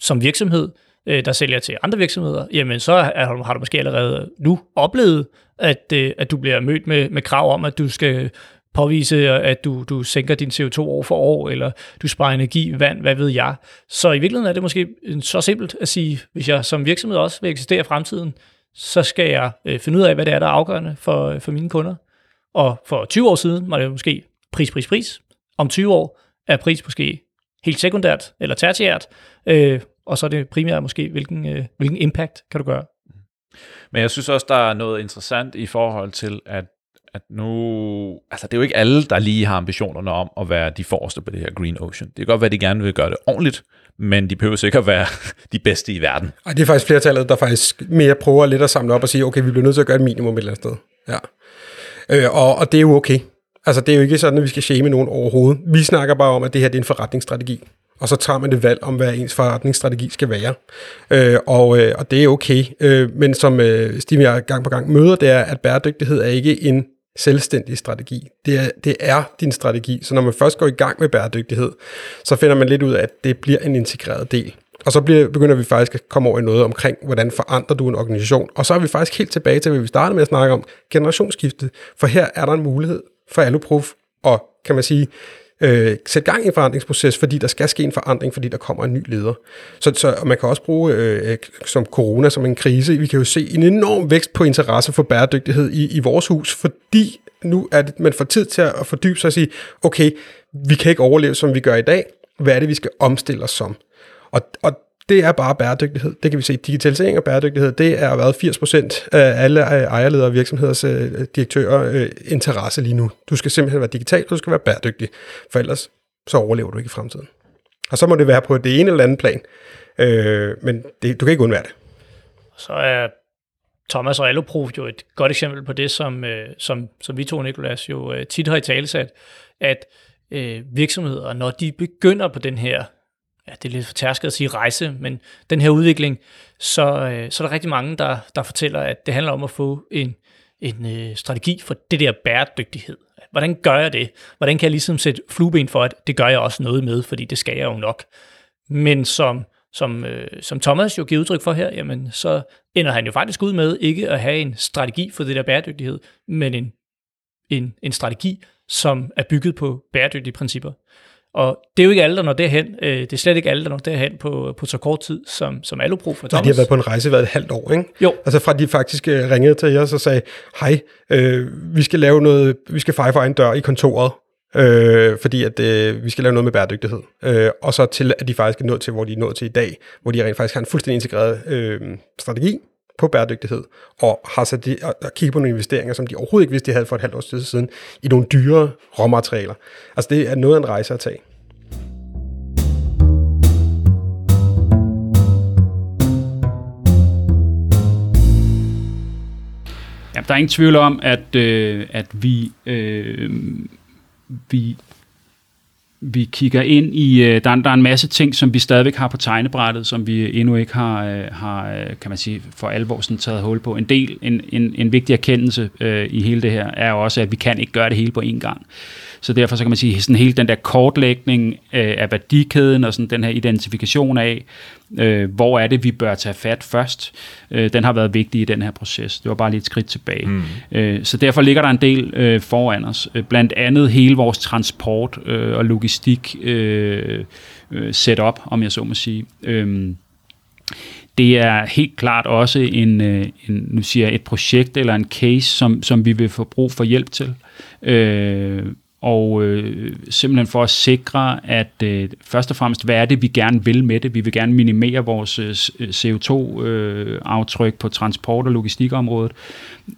S3: Som virksomhed, øh, der sælger til andre virksomheder, jamen så er, har du måske allerede nu oplevet, at, øh, at du bliver mødt med, med krav om, at du skal påvise, at du, du sænker din CO2 år for år, eller du sparer energi, vand, hvad ved jeg. Så i virkeligheden er det måske så simpelt at sige, hvis jeg som virksomhed også vil eksistere i fremtiden, så skal jeg øh, finde ud af, hvad det er, der er afgørende for, øh, for mine kunder. Og for 20 år siden var det måske pris, pris, pris. Om 20 år er pris måske helt sekundært eller tertiært, øh, og så er det primært måske, hvilken, øh, hvilken impact kan du gøre.
S1: Men jeg synes også, der er noget interessant i forhold til, at at nu, altså det er jo ikke alle, der lige har ambitionerne om at være de forreste på det her Green Ocean. Det kan godt være, at de gerne vil gøre det ordentligt, men de behøver sikkert være *laughs* de bedste i verden.
S2: Og det er faktisk flertallet, der faktisk mere prøver lidt at samle op og sige, okay, vi bliver nødt til at gøre et minimum et eller andet sted. Ja. Øh, og, og det er jo okay. Altså det er jo ikke sådan, at vi skal shame nogen overhovedet. Vi snakker bare om, at det her det er en forretningsstrategi og så tager man det valg om, hvad ens forretningsstrategi skal være. Øh, og, øh, og det er okay. Øh, men som øh, Steve jeg gang på gang møder, det er, at bæredygtighed er ikke en selvstændig strategi. Det er, det er din strategi. Så når man først går i gang med bæredygtighed, så finder man lidt ud af, at det bliver en integreret del. Og så bliver, begynder vi faktisk at komme over i noget omkring, hvordan forandrer du en organisation. Og så er vi faktisk helt tilbage til, hvad vi startede med at snakke om, generationsskifte. For her er der en mulighed for Aluproof, og kan man sige, øh, sætte gang i en forandringsproces, fordi der skal ske en forandring, fordi der kommer en ny leder. Så, så og man kan også bruge øh, øh, som corona som en krise. Vi kan jo se en enorm vækst på interesse for bæredygtighed i, i vores hus, fordi nu er det, man får tid til at fordybe sig og sige, okay, vi kan ikke overleve, som vi gør i dag. Hvad er det, vi skal omstille os som? Og, og det er bare bæredygtighed. Det kan vi se. Digitalisering og bæredygtighed, det er været 80% af alle øh, ejerledere og virksomheders øh, direktører øh, interesse lige nu. Du skal simpelthen være digital, og du skal være bæredygtig, for ellers så overlever du ikke i fremtiden. Og så må det være på det ene eller andet plan, øh, men det, du kan ikke undvære det.
S3: Så er Thomas og Alloprof jo et godt eksempel på det, som, øh, som, som vi to, Nikolas, jo øh, tit har i talesat, at øh, virksomheder, når de begynder på den her ja, det er lidt for tærsket at sige rejse, men den her udvikling, så, øh, så er der rigtig mange, der, der fortæller, at det handler om at få en, en øh, strategi for det der bæredygtighed. Hvordan gør jeg det? Hvordan kan jeg ligesom sætte flueben for, at det gør jeg også noget med, fordi det skal jeg jo nok. Men som, som, øh, som Thomas jo giver udtryk for her, jamen, så ender han jo faktisk ud med ikke at have en strategi for det der bæredygtighed, men en, en, en strategi, som er bygget på bæredygtige principper. Og det er jo ikke alle, der når derhen. Øh, det er slet ikke alle, der når derhen på, på så kort tid, som, som Alupro for Thomas.
S2: Nej, de har været på en rejse været et halvt år, ikke?
S3: Jo.
S2: Altså fra de faktisk øh, ringede til os og sagde, hej, øh, vi skal lave noget, vi skal feje for en dør i kontoret, øh, fordi at øh, vi skal lave noget med bæredygtighed. Øh, og så til, at de faktisk er nået til, hvor de er nået til i dag, hvor de rent faktisk har en fuldstændig integreret øh, strategi på bæredygtighed, og har sat de, og, kigget på nogle investeringer, som de overhovedet ikke vidste, de havde for et halvt års tid siden, i nogle dyre råmaterialer. Altså det er noget af en rejse at tage.
S5: Ja, der er ingen tvivl om, at, øh, at vi, øh, vi, vi kigger ind i, øh, der, er, der er en masse ting, som vi stadigvæk har på tegnebrættet, som vi endnu ikke har, øh, har øh, kan man sige, for alvor sådan taget hul på. En del, en, en, en vigtig erkendelse øh, i hele det her, er også, at vi kan ikke gøre det hele på én gang. Så derfor så kan man sige, sådan hele den der kortlægning øh, af værdikæden og sådan den her identifikation af, øh, hvor er det, vi bør tage fat først, øh, den har været vigtig i den her proces. Det var bare lige et skridt tilbage. Mm. Øh, så derfor ligger der en del øh, foran os. Blandt andet hele vores transport øh, og logistik øh, setup, om jeg så må sige. Øh, det er helt klart også en, en, nu siger jeg, et projekt eller en case, som, som vi vil få brug for hjælp til. Øh, og øh, simpelthen for at sikre, at øh, først og fremmest, hvad er det, vi gerne vil med det? Vi vil gerne minimere vores øh, CO2-aftryk øh, øh på transport- og logistikområdet,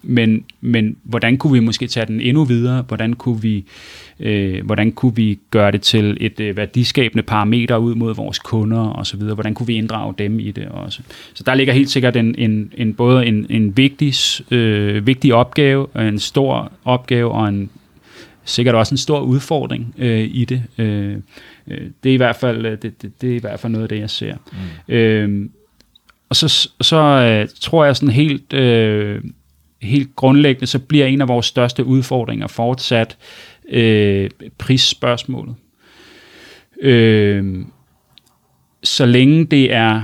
S5: men, men hvordan kunne vi måske tage den endnu videre? Hvordan kunne vi, øh, hvordan kunne vi gøre det til et øh, værdiskabende parameter ud mod vores kunder osv.? Hvordan kunne vi inddrage dem i det også? Så der ligger helt sikkert en, en, en både en, en vigtig, øh, vigtig opgave, en stor opgave og en sikkert også en stor udfordring øh, i det. Øh, øh, det er i hvert fald øh, det, det, det er i hvert fald noget af det jeg ser. Mm. Øh, og så så øh, tror jeg sådan helt øh, helt grundlæggende så bliver en af vores største udfordringer fortsat øh, prisspørgsmålet. Øh, så længe det er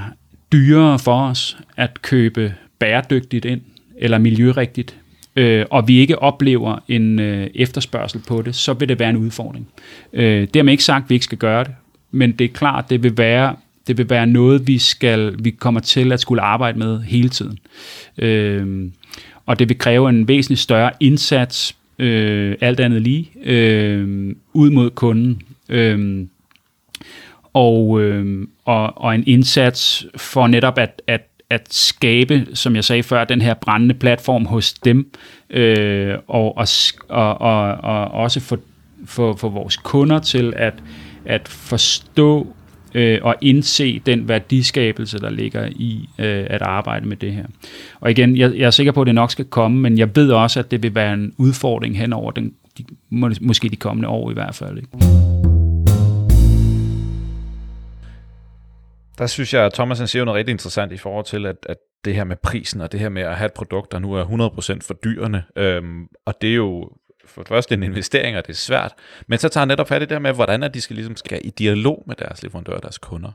S5: dyrere for os at købe bæredygtigt ind eller miljørigtigt øh, og vi ikke oplever en øh, efterspørgsel på det, så vil det være en udfordring. Øh, dermed ikke sagt, at vi ikke skal gøre det, men det er klart, det vil være det vil være noget, vi skal vi kommer til at skulle arbejde med hele tiden. Øh, og det vil kræve en væsentlig større indsats, øh, alt andet lige, øh, ud mod kunden. Øh, og, øh, og, og en indsats for netop at, at at skabe, som jeg sagde før, den her brændende platform hos dem, øh, og, og, og, og, og også for, for, for vores kunder til at, at forstå øh, og indse den værdiskabelse, der ligger i øh, at arbejde med det her. Og igen, jeg, jeg er sikker på, at det nok skal komme, men jeg ved også, at det vil være en udfordring hen over den, de, måske de kommende år i hvert fald. Ikke?
S1: Der synes jeg, at Thomas han siger noget rigtig interessant i forhold til, at, at det her med prisen, og det her med at have et produkt, der nu er 100% for dyrene, øhm, og det er jo for det første en investering, og det er svært, men så tager han netop fat i det der med, hvordan at de skal, ligesom skal i dialog med deres leverandører og deres kunder.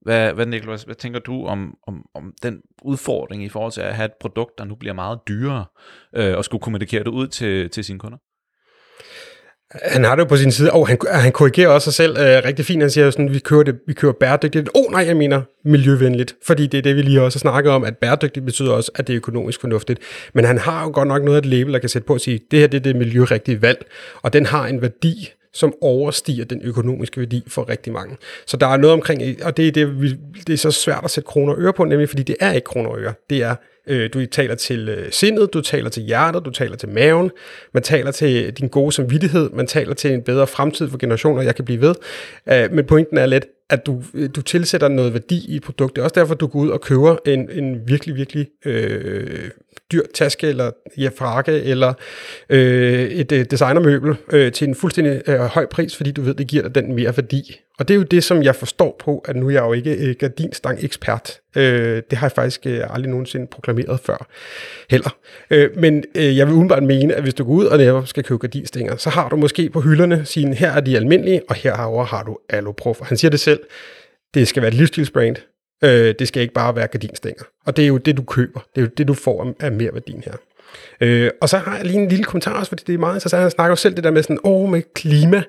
S1: Hvad, hvad, Nicolás, hvad tænker du om, om, om den udfordring i forhold til at have et produkt, der nu bliver meget dyrere, øh, og skulle kommunikere det ud til, til sine kunder?
S2: Han har det jo på sin side, og han, ah, han korrigerer også sig selv øh, rigtig fint. Han siger jo sådan, vi kører, det, vi kører bæredygtigt. Åh oh, nej, jeg mener miljøvenligt, fordi det er det, vi lige også har snakket om, at bæredygtigt betyder også, at det er økonomisk fornuftigt. Men han har jo godt nok noget at label, der kan sætte på at sige, det her det er det miljørigtige valg, og den har en værdi, som overstiger den økonomiske værdi for rigtig mange. Så der er noget omkring, og det er, det, vi, det er så svært at sætte kroner og øre på, nemlig fordi det er ikke kroner og øre. Det er Øh, du taler til øh, sindet, du taler til hjertet, du taler til maven, man taler til din gode samvittighed, man taler til en bedre fremtid for generationer, jeg kan blive ved. Øh, men pointen er lidt, at du, du tilsætter noget værdi i et produkt. Det er også derfor, du går ud og køber en, en virkelig, virkelig øh, dyr taske, eller ja, frakke, eller øh, et øh, designermøbel øh, til en fuldstændig øh, høj pris, fordi du ved, det giver dig den mere værdi. Og det er jo det, som jeg forstår på, at nu er jeg jo ikke øh, gardinstang-ekspert. Øh, det har jeg faktisk øh, aldrig nogensinde proklameret før heller. Øh, men øh, jeg vil umiddelbart mene, at hvis du går ud og netop skal købe gardinstænger, så har du måske på hylderne sin, her er de almindelige, og herover har du Aloprof. Han siger det selv, det skal være et livsstilsbrand. Øh, det skal ikke bare være gardinstænger. Og det er jo det, du køber. Det er jo det, du får af mere værdien her. Øh, og så har jeg lige en lille kommentar også, fordi det er meget interessant. Han snakker jo selv det der med sådan, åh, med klima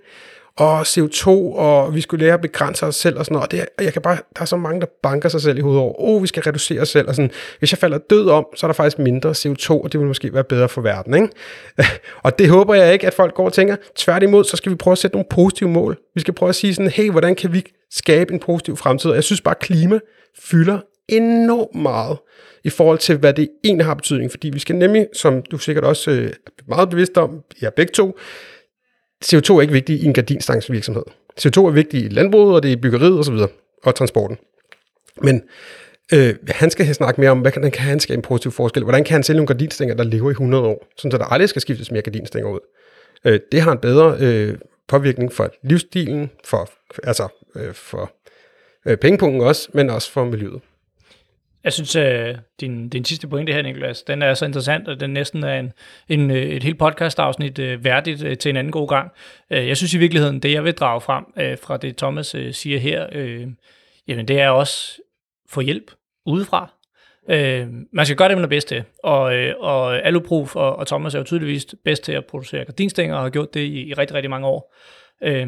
S2: og CO2, og vi skulle lære at begrænse os selv og sådan noget. Og det, jeg kan bare, der er så mange, der banker sig selv i hovedet over, åh, oh, vi skal reducere os selv. Og sådan, hvis jeg falder død om, så er der faktisk mindre CO2, og det vil måske være bedre for verden. Ikke? *laughs* og det håber jeg ikke, at folk går og tænker. Tværtimod, så skal vi prøve at sætte nogle positive mål. Vi skal prøve at sige sådan, hey, hvordan kan vi skabe en positiv fremtid? Og jeg synes bare, at klima fylder enormt meget i forhold til, hvad det egentlig har betydning. Fordi vi skal nemlig, som du sikkert også øh, er meget bevidst om, ja begge to, CO2 er ikke vigtig i en gardinstangsvirksomhed. CO2 er vigtig i landbruget, og det er i byggeriet osv., og, og transporten. Men øh, han skal snakke mere om, hvad kan, kan han skabe en positiv forskel? Hvordan kan han sælge nogle gardinstænger, der lever i 100 år, så der aldrig skal skiftes mere gardinstænger ud? Øh, det har en bedre øh, påvirkning for livsstilen, for, altså øh, for øh, pengepunkten også, men også for miljøet.
S3: Jeg synes, at din, din sidste pointe her, Niklas, den er så interessant, at den næsten er en, en, øh, et helt podcast-afsnit uh, værdigt uh, til en anden god gang. Uh, jeg synes i virkeligheden, det jeg vil drage frem uh, fra det, Thomas uh, siger her, uh, jamen det er også få hjælp udefra. Øh, man skal gøre det, man er bedst til. Og, øh, og Aluproof og, og Thomas er jo tydeligvis bedst til at producere gardinstænger og har gjort det i, i rigtig, rigtig mange år. Øh,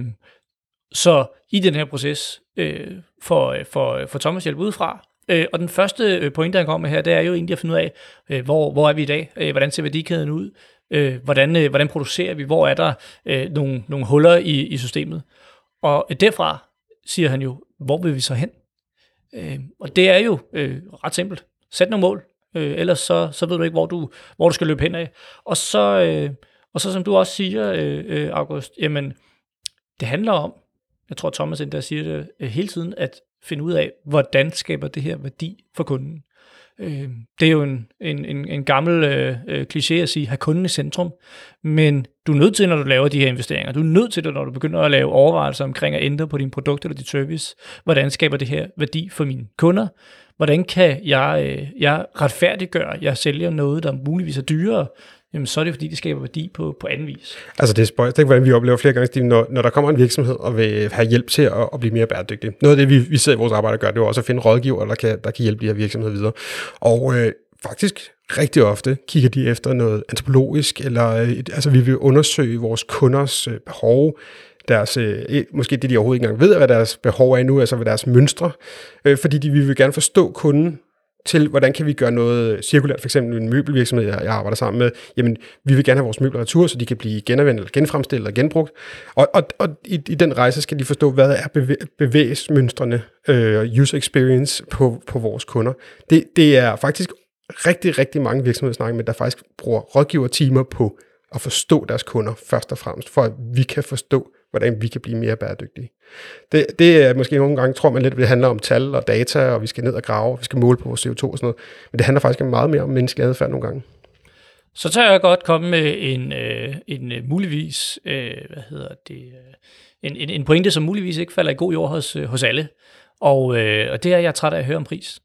S3: så i den her proces øh, for, øh, for, øh, for Thomas hjælp udefra, Øh, og den første øh, pointe, han kommer med her, det er jo egentlig at finde ud af, øh, hvor, hvor er vi i dag? Øh, hvordan ser værdikæden ud? Øh, hvordan, øh, hvordan producerer vi? Hvor er der øh, nogle, nogle huller i, i systemet? Og øh, derfra siger han jo, hvor vil vi så hen? Øh, og det er jo øh, ret simpelt. Sæt nogle mål, øh, ellers så, så ved du ikke, hvor du, hvor du skal løbe hen af. Og så, øh, og så som du også siger, øh, øh August, jamen, det handler om, jeg tror Thomas endda siger det øh, hele tiden, at finde ud af, hvordan skaber det her værdi for kunden. Øh, det er jo en, en, en, en gammel øh, øh, kliché at sige, have kunden i centrum, men du er nødt til, når du laver de her investeringer, du er nødt til det, når du begynder at lave overvejelser omkring at ændre på din produkt eller dit service, hvordan skaber det her værdi for mine kunder, hvordan kan jeg, øh, jeg retfærdiggøre, jeg sælger noget, der muligvis er dyrere, jamen så er det fordi, det skaber værdi på, på anden vis.
S2: Altså det er spøjt. Det er, hvordan vi oplever flere gange, Steve, når, når der kommer en virksomhed og vil have hjælp til at, at blive mere bæredygtig. Noget af det, vi, vi sidder i vores arbejde og gør, det er også at finde rådgiver, der kan, der kan hjælpe de her virksomheder videre. Og øh, faktisk rigtig ofte kigger de efter noget antropologisk, eller øh, altså vi vil undersøge vores kunders øh, behov, deres, øh, måske det, de overhovedet ikke engang ved, hvad deres behov er nu, altså hvad deres mønstre, øh, fordi de, vi vil gerne forstå kunden til, hvordan kan vi gøre noget cirkulært, for eksempel en møbelvirksomhed, jeg arbejder sammen med, jamen, vi vil gerne have vores møbler retur, så de kan blive genanvendt, eller genfremstillet, eller genbrugt. Og, og, og i, i den rejse skal de forstå, hvad er bevæ- bevægelsesmønstrene, øh, user experience på, på vores kunder. Det, det er faktisk rigtig, rigtig mange virksomheder snakker med, der faktisk bruger rådgivertimer på at forstå deres kunder først og fremmest, for at vi kan forstå, hvordan vi kan blive mere bæredygtige. Det, det er måske nogle gange, tror man lidt, at det handler om tal og data, og vi skal ned og grave, og vi skal måle på vores CO2 og sådan noget. Men det handler faktisk meget mere om menneskelig adfærd nogle gange.
S3: Så tør jeg godt komme med en, øh, en øh, muligvis, øh, hvad hedder det, en, en, en pointe, som muligvis ikke falder i god jord hos, hos alle. Og, og det er, jeg er træt af at høre om pris.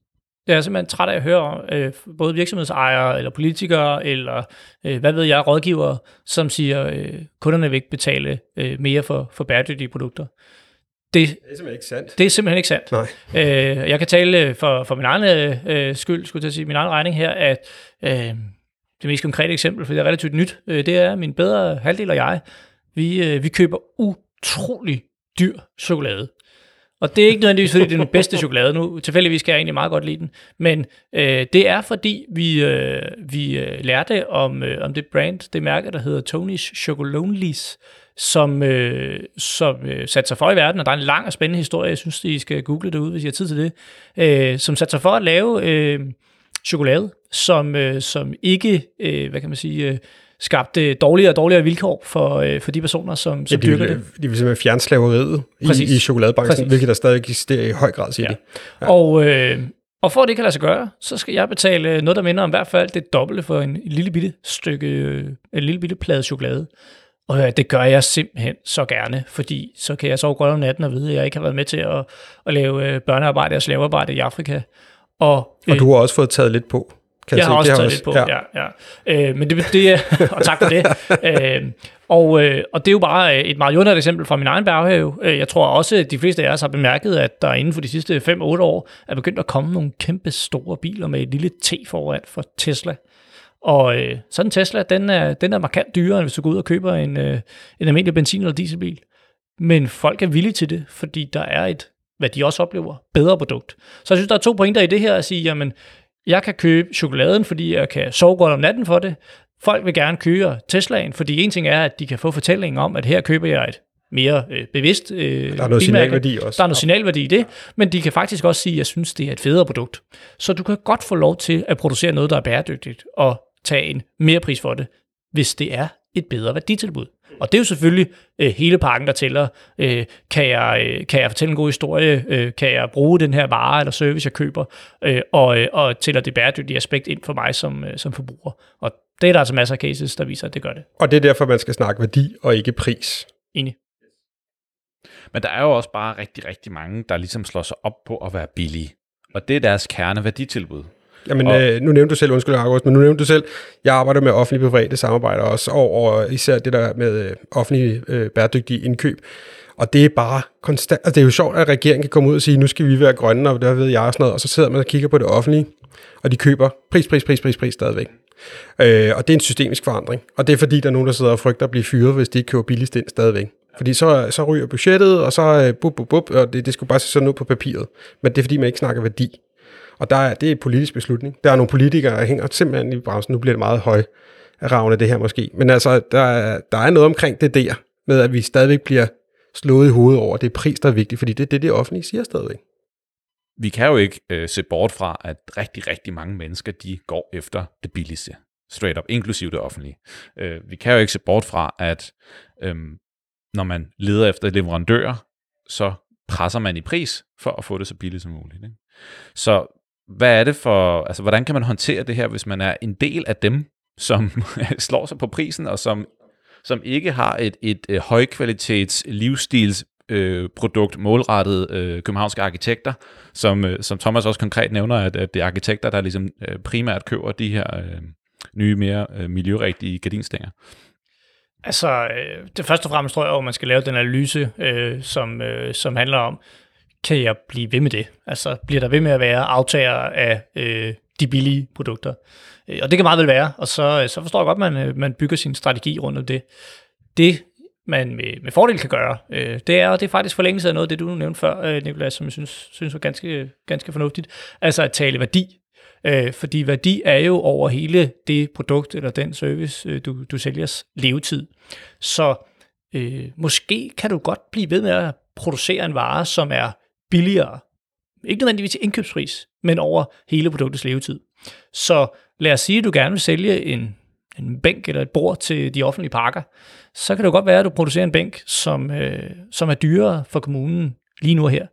S3: Jeg er simpelthen træt af at høre øh, både virksomhedsejere, eller politikere, eller øh, hvad ved jeg, rådgivere, som siger, øh, kunderne vil ikke betale øh, mere for, for bæredygtige produkter.
S2: Det, det er simpelthen ikke sandt.
S3: Det er simpelthen ikke sandt.
S2: Nej.
S3: Øh, jeg kan tale for, for min egen øh, skyld, skulle jeg sige, min egen regning her, at øh, det mest konkrete eksempel, for det er relativt nyt, øh, det er, min bedre halvdel og jeg, vi, øh, vi køber utrolig dyr chokolade. Og det er ikke nødvendigvis, fordi det er den bedste chokolade nu. Tilfældigvis kan jeg egentlig meget godt lide den. Men øh, det er, fordi vi, øh, vi øh, lærte om, øh, om det brand, det mærke, der hedder Tony's Chocolonelys, som, øh, som øh, satte sig for i verden, og der er en lang og spændende historie, jeg synes, I skal google det ud, hvis I har tid til det, øh, som satte sig for at lave øh, chokolade, som, øh, som ikke, øh, hvad kan man sige, øh, skabte dårligere og dårligere vilkår for, øh, for de personer, som, som ja, de dyrker vil, det.
S2: De vil simpelthen fjerne slaveriet i, i chokoladebranchen, Præcis. hvilket der stadig eksisterer i høj grad, siger ja. de.
S3: Ja. Og, øh, og for at det kan lade sig gøre, så skal jeg betale noget, der minder om i hvert fald det dobbelte for en, lille bitte stykke, øh, en lille bitte plade chokolade. Og øh, det gør jeg simpelthen så gerne, fordi så kan jeg sove godt om natten og vide, at jeg ikke har været med til at, at lave øh, børnearbejde og slavearbejde i Afrika.
S2: Og, øh, og du har også fået taget lidt på.
S3: Kan jeg, jeg har også taget også, lidt på, ja. ja, ja. Øh, men det, det *laughs* og tak for det. øh, og, øh, og det er jo bare et meget jordnært eksempel fra min egen baghave. Øh, jeg tror også, at de fleste af os har bemærket, at der inden for de sidste 5-8 år er begyndt at komme nogle kæmpe store biler med et lille T foran for Tesla. Og øh, sådan en Tesla, den er, den er markant dyrere, end hvis du går ud og køber en, øh, en almindelig benzin- eller dieselbil. Men folk er villige til det, fordi der er et, hvad de også oplever, bedre produkt. Så jeg synes, der er to pointer i det her at sige, jamen, jeg kan købe chokoladen, fordi jeg kan sove godt om natten for det. Folk vil gerne købe Teslaen, fordi en ting er, at de kan få fortællingen om, at her køber jeg et mere øh, bevidst øh,
S2: Der er noget signalværdi også.
S3: Der er noget signalværdi i det, men de kan faktisk også sige, at jeg synes, det er et federe produkt. Så du kan godt få lov til at producere noget, der er bæredygtigt, og tage en mere pris for det, hvis det er et bedre værditilbud. Og det er jo selvfølgelig øh, hele pakken, der tæller. Øh, kan, jeg, øh, kan jeg fortælle en god historie? Øh, kan jeg bruge den her vare eller service, jeg køber? Øh, og, øh, og tæller det bæredygtige aspekt ind for mig som, øh, som forbruger? Og det er der altså masser af cases, der viser, at det gør det.
S2: Og det er derfor, man skal snakke værdi og ikke pris.
S3: Enig.
S1: Men der er jo også bare rigtig, rigtig mange, der ligesom slår sig op på at være billige. Og det er deres kerneværditilbud.
S2: Jamen,
S1: Og-
S2: øh, nu nævnte du selv, undskyld August, men nu nævnte du selv, jeg arbejder med offentlig private samarbejder også, og, og især det der med øh, offentlig øh, bæredygtige indkøb. Og det er bare konstant, altså det er jo sjovt, at regeringen kan komme ud og sige, nu skal vi være grønne, og der ved jeg og sådan noget, og så sidder man og kigger på det offentlige, og de køber pris, pris, pris, pris, pris stadigvæk. Øh, og det er en systemisk forandring, og det er fordi, der er nogen, der sidder og frygter at blive fyret, hvis de ikke køber billigst ind stadigvæk. Fordi så, så ryger budgettet, og så øh, bup, bup, bup, og det, det skulle bare se sådan ud på papiret. Men det er fordi, man ikke snakker værdi. Og der er, det er en politisk beslutning. Der er nogle politikere, der hænger simpelthen i bremsen. Nu bliver det meget høj ravne det her måske. Men altså, der, er- der er noget omkring det der, med at vi stadigvæk bliver slået i hovedet over, det er pris, der er vigtigt, fordi det er det, det offentlige siger stadigvæk.
S1: Vi kan jo ikke øh, se bort fra, at rigtig, rigtig mange mennesker, de går efter det billigste. Straight up, inklusive det offentlige. Øh, vi kan jo ikke se bort fra, at øh, når man leder efter leverandører, så presser man i pris for at få det så billigt som muligt. Ikke? Så hvad er det for, altså hvordan kan man håndtere det her, hvis man er en del af dem, som *laughs* slår sig på prisen, og som, som ikke har et, et, et højkvalitets livsstils øh, produkt målrettet øh, københavnske arkitekter, som, øh, som Thomas også konkret nævner, at, at det er arkitekter, der ligesom øh, primært køber de her øh, nye, mere øh, miljørigtige gardinstænger.
S3: Altså, øh, det første og fremmest tror jeg, at man skal lave den analyse, øh, som, øh, som handler om, kan jeg blive ved med det? Altså, bliver der ved med at være aftager af øh, de billige produkter? Øh, og det kan meget vel være, og så, øh, så forstår jeg godt, at man, øh, man bygger sin strategi rundt om det. Det, man med, med fordel kan gøre, øh, det er, og det er faktisk forlængelse af noget af det, du nævnte før, øh, Nicolás, som jeg synes, synes var ganske, ganske fornuftigt, altså at tale værdi. Øh, fordi værdi er jo over hele det produkt eller den service, øh, du, du sælgers levetid. Så øh, måske kan du godt blive ved med at producere en vare, som er billigere. Ikke nødvendigvis indkøbspris, men over hele produktets levetid. Så lad os sige, at du gerne vil sælge en, en bænk eller et bord til de offentlige parker. Så kan det jo godt være, at du producerer en bænk, som, øh, som er dyrere for kommunen lige nu og her.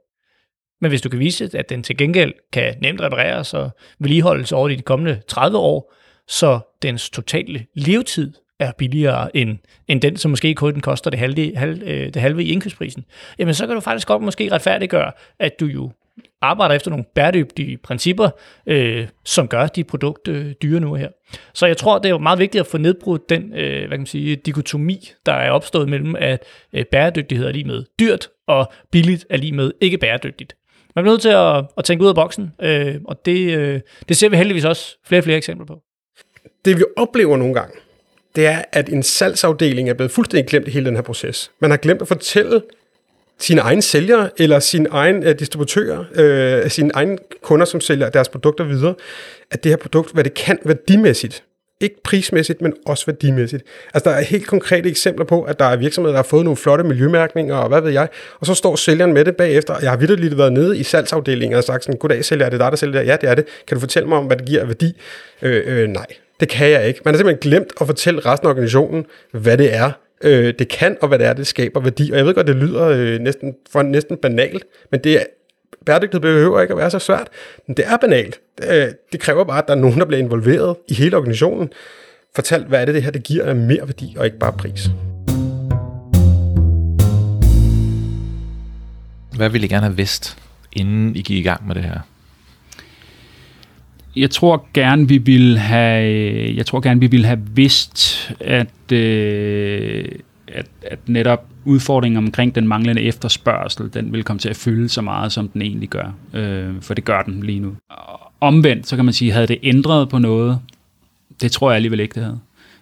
S3: Men hvis du kan vise, at den til gengæld kan nemt repareres og vedligeholdes over de kommende 30 år, så dens totale levetid er billigere end, end den, som måske kun den koster det halve, halve, øh, det halve i indkøbsprisen, jamen så kan du faktisk godt måske retfærdiggøre, at du jo arbejder efter nogle bæredygtige principper, øh, som gør de produkt øh, dyre nu her. Så jeg tror, det er jo meget vigtigt at få nedbrudt den øh, hvad kan man sige, dikotomi, der er opstået mellem, at øh, bæredygtighed er lige med dyrt, og billigt er lige med ikke bæredygtigt. Man bliver nødt til at, at tænke ud af boksen, øh, og det, øh, det ser vi heldigvis også flere og flere eksempler på.
S2: Det vi oplever nogle gange, det er, at en salgsafdeling er blevet fuldstændig glemt i hele den her proces. Man har glemt at fortælle sine egne sælgere eller sine egne øh, distributører, øh, sine egne kunder, som sælger deres produkter videre, at det her produkt, hvad det kan værdimæssigt, ikke prismæssigt, men også værdimæssigt. Altså, der er helt konkrete eksempler på, at der er virksomheder, der har fået nogle flotte miljømærkninger, og hvad ved jeg, og så står sælgeren med det bagefter. Jeg har vidderligt været nede i salgsafdelingen og sagt sådan, goddag sælger, er det dig, der sælger det? Ja, det er det. Kan du fortælle mig om, hvad det giver af værdi? Øh, øh, nej, det kan jeg ikke. Man har simpelthen glemt at fortælle resten af organisationen, hvad det er, øh, det kan, og hvad det er, det skaber værdi. Og jeg ved godt, det lyder øh, næsten, for næsten banalt, men det er, bæredygtighed behøver ikke at være så svært. Men det er banalt. Det, det kræver bare, at der er nogen, der bliver involveret i hele organisationen. Fortæl, hvad er det, det her det giver af mere værdi, og ikke bare pris.
S6: Hvad ville I gerne have vidst, inden I gik i gang med det her?
S5: Jeg tror gerne, vi ville have, jeg tror gerne, vi ville have vidst, at, øh, at, at netop udfordringen omkring den manglende efterspørgsel, den vil komme til at fylde så meget, som den egentlig gør. Øh, for det gør den lige nu. Omvendt, så kan man sige, havde det ændret på noget? Det tror jeg alligevel ikke, det havde.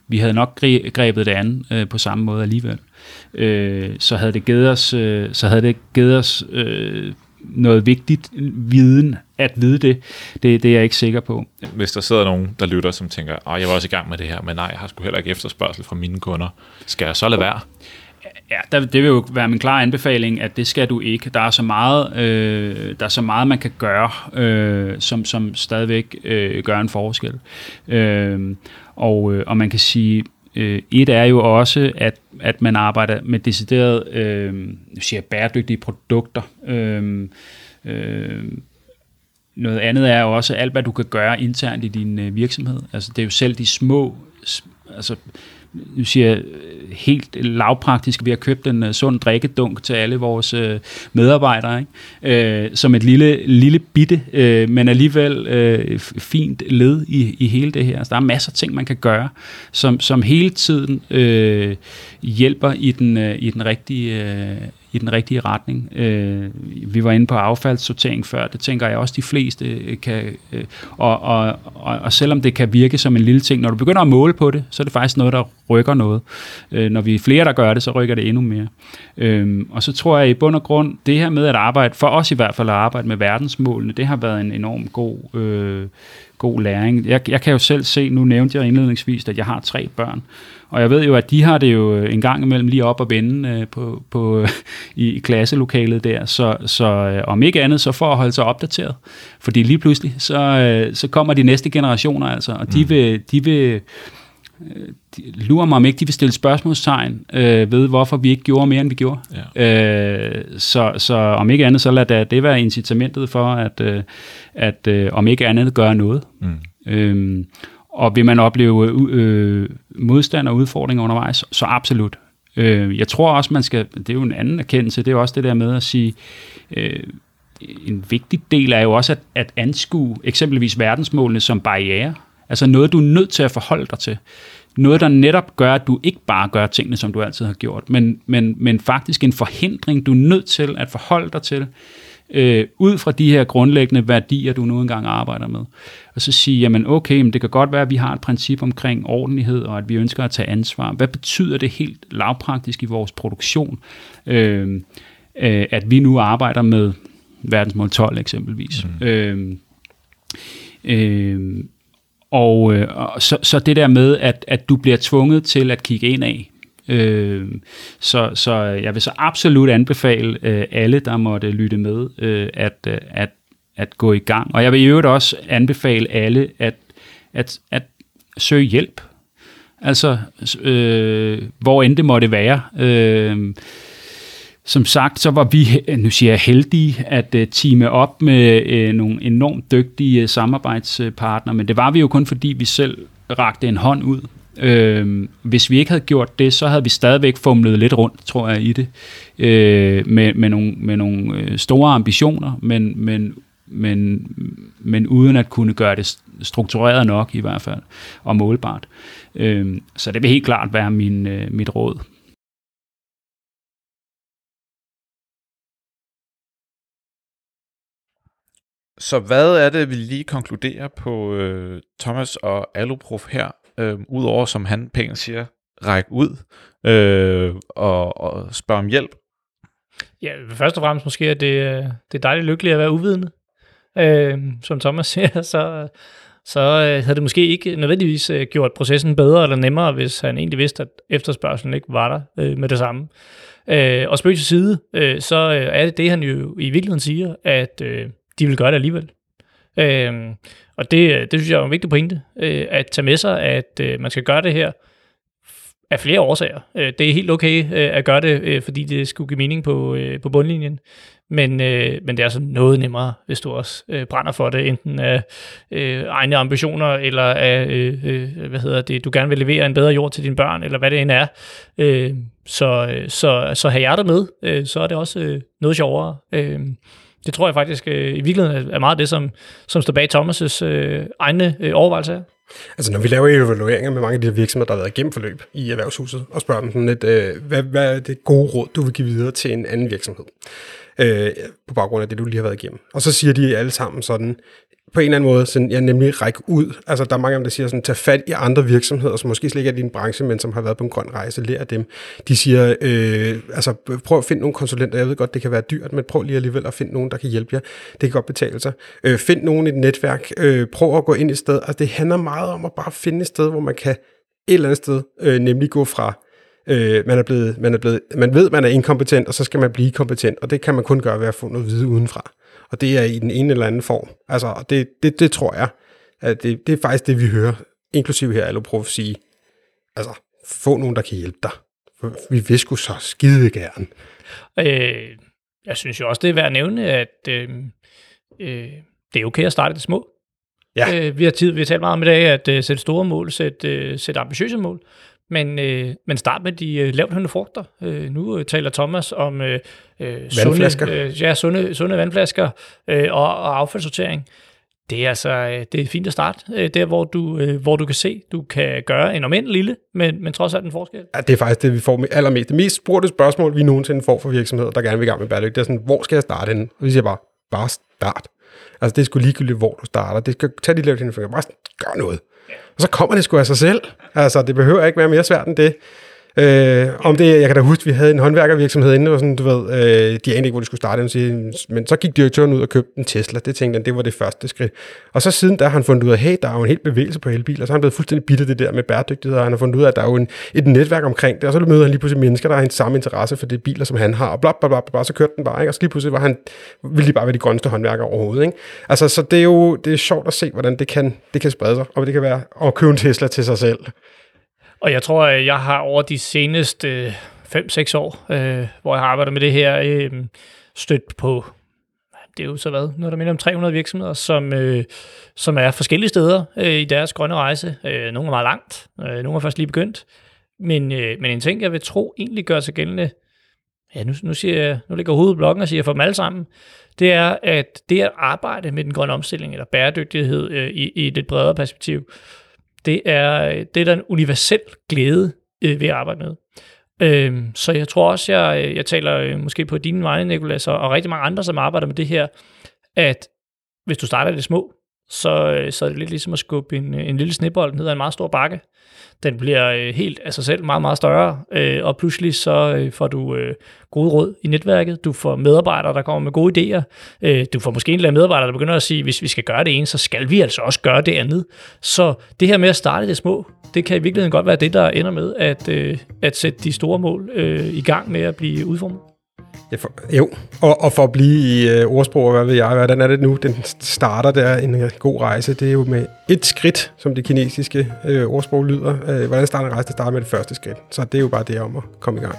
S5: Vi havde nok grebet det an øh, på samme måde alligevel. Øh, så havde det givet os, øh, så havde det givet os øh, noget vigtigt viden at vide det. det. Det er jeg ikke sikker på.
S6: Hvis der sidder nogen, der lytter, som tænker, at jeg var også i gang med det her, men nej, jeg har sgu heller ikke efterspørgsel fra mine kunder. Skal jeg så lade være?
S5: Ja, der, det vil jo være min klare anbefaling, at det skal du ikke. Der er så meget, øh, der er så meget man kan gøre, øh, som, som stadigvæk øh, gør en forskel. Øh, og, øh, og man kan sige, øh, et er jo også, at, at man arbejder med decideret øh, siger bæredygtige produkter. Øh, øh, noget andet er jo også alt, hvad du kan gøre internt i din øh, virksomhed. Altså det er jo selv de små, altså nu siger jeg, øh, helt lavpraktisk, vi har købt en uh, sund drikkedunk til alle vores uh, medarbejdere, ikke? Uh, som et lille, lille bitte, uh, men alligevel uh, fint led i, i hele det her. Altså, der er masser af ting, man kan gøre, som, som hele tiden uh, hjælper i den, uh, i den rigtige uh, i den rigtige retning. Øh, vi var inde på affaldssortering før, det tænker jeg også de fleste øh, kan, øh, og, og, og, og selvom det kan virke som en lille ting, når du begynder at måle på det, så er det faktisk noget, der rykker noget. Øh, når vi er flere, der gør det, så rykker det endnu mere. Øh, og så tror jeg i bund og grund, det her med at arbejde, for os i hvert fald at arbejde med verdensmålene, det har været en enorm god, øh, god læring. Jeg, jeg kan jo selv se, nu nævnte jeg indledningsvis, at jeg har tre børn, og jeg ved jo, at de har det jo en gang imellem lige op og vende øh, på, på, *laughs* i klasselokalet der, så, så øh, om ikke andet, så for at holde sig opdateret. Fordi lige pludselig, så, øh, så kommer de næste generationer altså, og de mm. vil, de vil de lurer mig om ikke, de vil stille spørgsmålstegn øh, ved, hvorfor vi ikke gjorde mere, end vi gjorde. Ja. Øh, så, så om ikke andet, så lad det, det være incitamentet for, at, øh, at øh, om ikke andet gøre noget. Mm. Øh, og vil man opleve øh, modstand og udfordringer undervejs, så absolut. Øh, jeg tror også, man skal, det er jo en anden erkendelse, det er også det der med at sige, øh, en vigtig del er jo også at, at anskue eksempelvis verdensmålene som barriere. Altså noget, du er nødt til at forholde dig til. Noget, der netop gør, at du ikke bare gør tingene, som du altid har gjort, men, men, men faktisk en forhindring, du er nødt til at forholde dig til, øh, ud fra de her grundlæggende værdier, du nu engang arbejder med. Og så sige, jamen okay, men det kan godt være, at vi har et princip omkring ordentlighed, og at vi ønsker at tage ansvar. Hvad betyder det helt lavpraktisk i vores produktion, øh, øh, at vi nu arbejder med verdensmål 12 eksempelvis? Mm. Øh, øh, og, øh, så, så det der med, at, at du bliver tvunget til at kigge ind af, Øh, så, så jeg vil så absolut anbefale øh, alle, der måtte lytte med, øh, at, øh, at, at gå i gang. Og jeg vil i øvrigt også anbefale alle at, at, at søge hjælp. Altså, øh, hvor end det måtte være. Øh, som sagt, så var vi, nu siger jeg heldige, at øh, time op med øh, nogle enormt dygtige øh, samarbejdspartnere, men det var vi jo kun fordi, vi selv rakte en hånd ud. Øh, hvis vi ikke havde gjort det, så havde vi stadigvæk fumlet lidt rundt, tror jeg, i det, øh, med, med nogle, med nogle store ambitioner, men, men, men, men uden at kunne gøre det struktureret nok i hvert fald, og målbart. Øh, så det vil helt klart være min, øh, mit råd.
S6: Så hvad er det, vi lige konkluderer på øh, Thomas og Aluprof her? øh, udover som han pænt siger, række ud øh, og, og spørge om hjælp?
S3: Ja, først og fremmest måske, at det, øh, det er dejligt lykkeligt at være uvidende. Øh, som Thomas *laughs* siger, så, så øh, havde det måske ikke nødvendigvis øh, gjort processen bedre eller nemmere, hvis han egentlig vidste, at efterspørgselen ikke var der øh, med det samme. Øh, og spøg til side, øh, så øh, er det det, han jo i virkeligheden siger, at øh, de vil gøre det alligevel. Øh, og det, øh, det synes jeg er en vigtig pointe, øh, at tage med sig, at øh, man skal gøre det her af flere årsager. Øh, det er helt okay øh, at gøre det, øh, fordi det skulle give mening på, øh, på bundlinjen. Men, øh, men det er altså noget nemmere, hvis du også øh, brænder for det, enten af øh, egne ambitioner, eller af, øh, øh, hvad hedder det, du gerne vil levere en bedre jord til dine børn, eller hvad det end er. Øh, så, øh, så, så have hjertet med, øh, så er det også øh, noget sjovere. Øh, det tror jeg faktisk øh, i virkeligheden er meget det, som, som står bag Thomas' øh, egne øh, overvejelser.
S2: Altså når vi laver evalueringer med mange af de virksomheder, der har været igennem forløb i erhvervshuset, og spørger dem sådan lidt, øh, hvad, hvad er det gode råd, du vil give videre til en anden virksomhed? Øh, på baggrund af det, du lige har været igennem. Og så siger de alle sammen sådan, på en eller anden måde sådan, ja, nemlig række ud. Altså, der er mange af dem, der siger sådan, tag fat i andre virksomheder, som måske slet ikke er din branche, men som har været på en grøn rejse, lær af dem. De siger, øh, altså, prøv at finde nogle konsulenter. Jeg ved godt, det kan være dyrt, men prøv lige alligevel at finde nogen, der kan hjælpe jer. Det kan godt betale sig. Øh, find nogen i et netværk. Øh, prøv at gå ind i et sted. Altså, det handler meget om at bare finde et sted, hvor man kan et eller andet sted, øh, nemlig gå fra Øh, man, er blevet, man, er blevet, man ved, man er inkompetent, og så skal man blive kompetent, og det kan man kun gøre ved at få noget viden udenfra og det er i den ene eller anden form. Altså, det, det, det tror jeg, at det, det er faktisk det, vi hører, inklusive her Alloprof sige, altså, få nogen, der kan hjælpe dig. Vi vil sgu så skide gerne.
S3: Øh, jeg synes jo også, det er værd at nævne, at øh, øh, det er okay at starte det små. Ja. Øh, vi, har tid, vi har talt meget om i dag at øh, sætte store mål, sætte, øh, sætte ambitiøse mål, Men, øh, men start med de øh, lavt hængende frugter. Øh, nu øh, taler Thomas om øh, øh, sunde, øh, ja, sunde, sunde vandflasker øh, og, og affaldssortering. Det er altså øh, det er fint at starte, øh, der hvor du, øh, hvor du kan se, du kan gøre en omend lille, men, men trods alt en forskel.
S2: Ja, det er faktisk det, vi får med allermest. Det mest spurgte spørgsmål, vi nogensinde får fra virksomheder, der gerne vil i gang med bæredygtighed, det er sådan, hvor skal jeg starte henne? Og vi siger bare, bare start. Altså, det er sgu ligegyldigt, hvor du starter. Det skal tage de lavt frugter. Bare gør noget. Og så kommer det sgu af sig selv. Altså, det behøver ikke være mere svært end det. Øh, om det, jeg kan da huske, vi havde en håndværkervirksomhed inde, og sådan, du ved, øh, de anede ikke, hvor de skulle starte, sige, men så gik direktøren ud og købte en Tesla. Det tænkte han, det var det første skridt. Og så siden der har han fundet ud af, hey, der er jo en helt bevægelse på elbiler, så har han blevet fuldstændig bitter det der med bæredygtighed, og han har fundet ud af, at der er jo en, et netværk omkring det, og så møder han lige pludselig mennesker, der har en samme interesse for det biler, som han har, og bla, bla, bla, bla, så kørte den bare, ikke? og så lige pludselig var han, ville de bare være de grønneste håndværkere overhovedet. Ikke? Altså, så det er jo det er sjovt at se, hvordan det kan, det kan sprede sig, og det kan være at købe en Tesla til sig selv.
S3: Og jeg tror, at jeg har over de seneste øh, 5-6 år, øh, hvor jeg har arbejdet med det her, øh, stødt på, det er jo så hvad, noget der minder om 300 virksomheder, som, øh, som er forskellige steder øh, i deres grønne rejse. Øh, nogle er meget langt, øh, nogle er først lige begyndt. Men, øh, men en ting, jeg vil tro egentlig gør sig gældende, ja, nu, nu, siger jeg, nu ligger hovedet i blokken og siger for dem alle sammen, det er, at det at arbejde med den grønne omstilling, eller bæredygtighed øh, i, i et lidt bredere perspektiv, det er, det er der en universel glæde øh, ved at arbejde med. Øhm, så jeg tror også, jeg, jeg taler øh, måske på dine vegne, Nicolas, og, og rigtig mange andre, som arbejder med det her, at hvis du starter i det små, så, øh, så er det lidt ligesom at skubbe en, øh, en lille snebold ned ad en meget stor bakke. Den bliver øh, helt af sig selv meget, meget større, og pludselig så får du gode råd i netværket, du får medarbejdere, der kommer med gode idéer, du får måske en eller anden medarbejder, der begynder at sige, hvis vi skal gøre det ene, så skal vi altså også gøre det andet. Så det her med at starte det små, det kan i virkeligheden godt være det, der ender med at, at sætte de store mål i gang med at blive udformet.
S2: Ja, for, jo, og, og for at blive i øh, ordsprog, hvad ved jeg, hvordan er det nu, den starter der en øh, god rejse, det er jo med et skridt, som det kinesiske øh, ordsprog lyder. Øh, hvordan starter en rejse? Det starter med det første skridt. Så det er jo bare det om at komme i gang.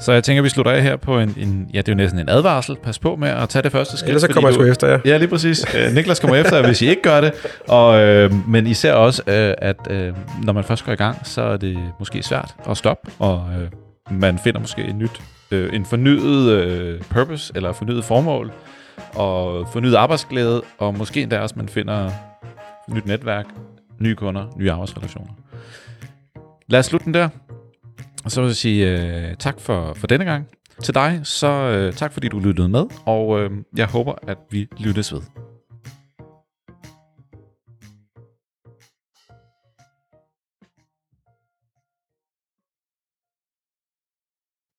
S1: Så jeg tænker, vi slutter af her på en, en ja, det er jo næsten en advarsel. Pas på med at tage det første skridt.
S2: Ellers så kommer jeg sgu efter jer.
S1: Ja, lige præcis. Øh, Niklas kommer efter jer, hvis I ikke gør det. Og, øh, men især også, øh, at øh, når man først går i gang, så er det måske svært at stoppe, og øh, man finder måske en nyt, øh, en fornyet øh, purpose, eller fornyet formål, og fornyet arbejdsglæde, og måske endda også, man finder nyt netværk, nye kunder, nye arbejdsrelationer. Lad os slutte den der. Og så vil jeg sige øh, tak for, for denne gang. Til dig, så øh, tak fordi du lyttede med, og øh, jeg håber, at vi lyttes ved.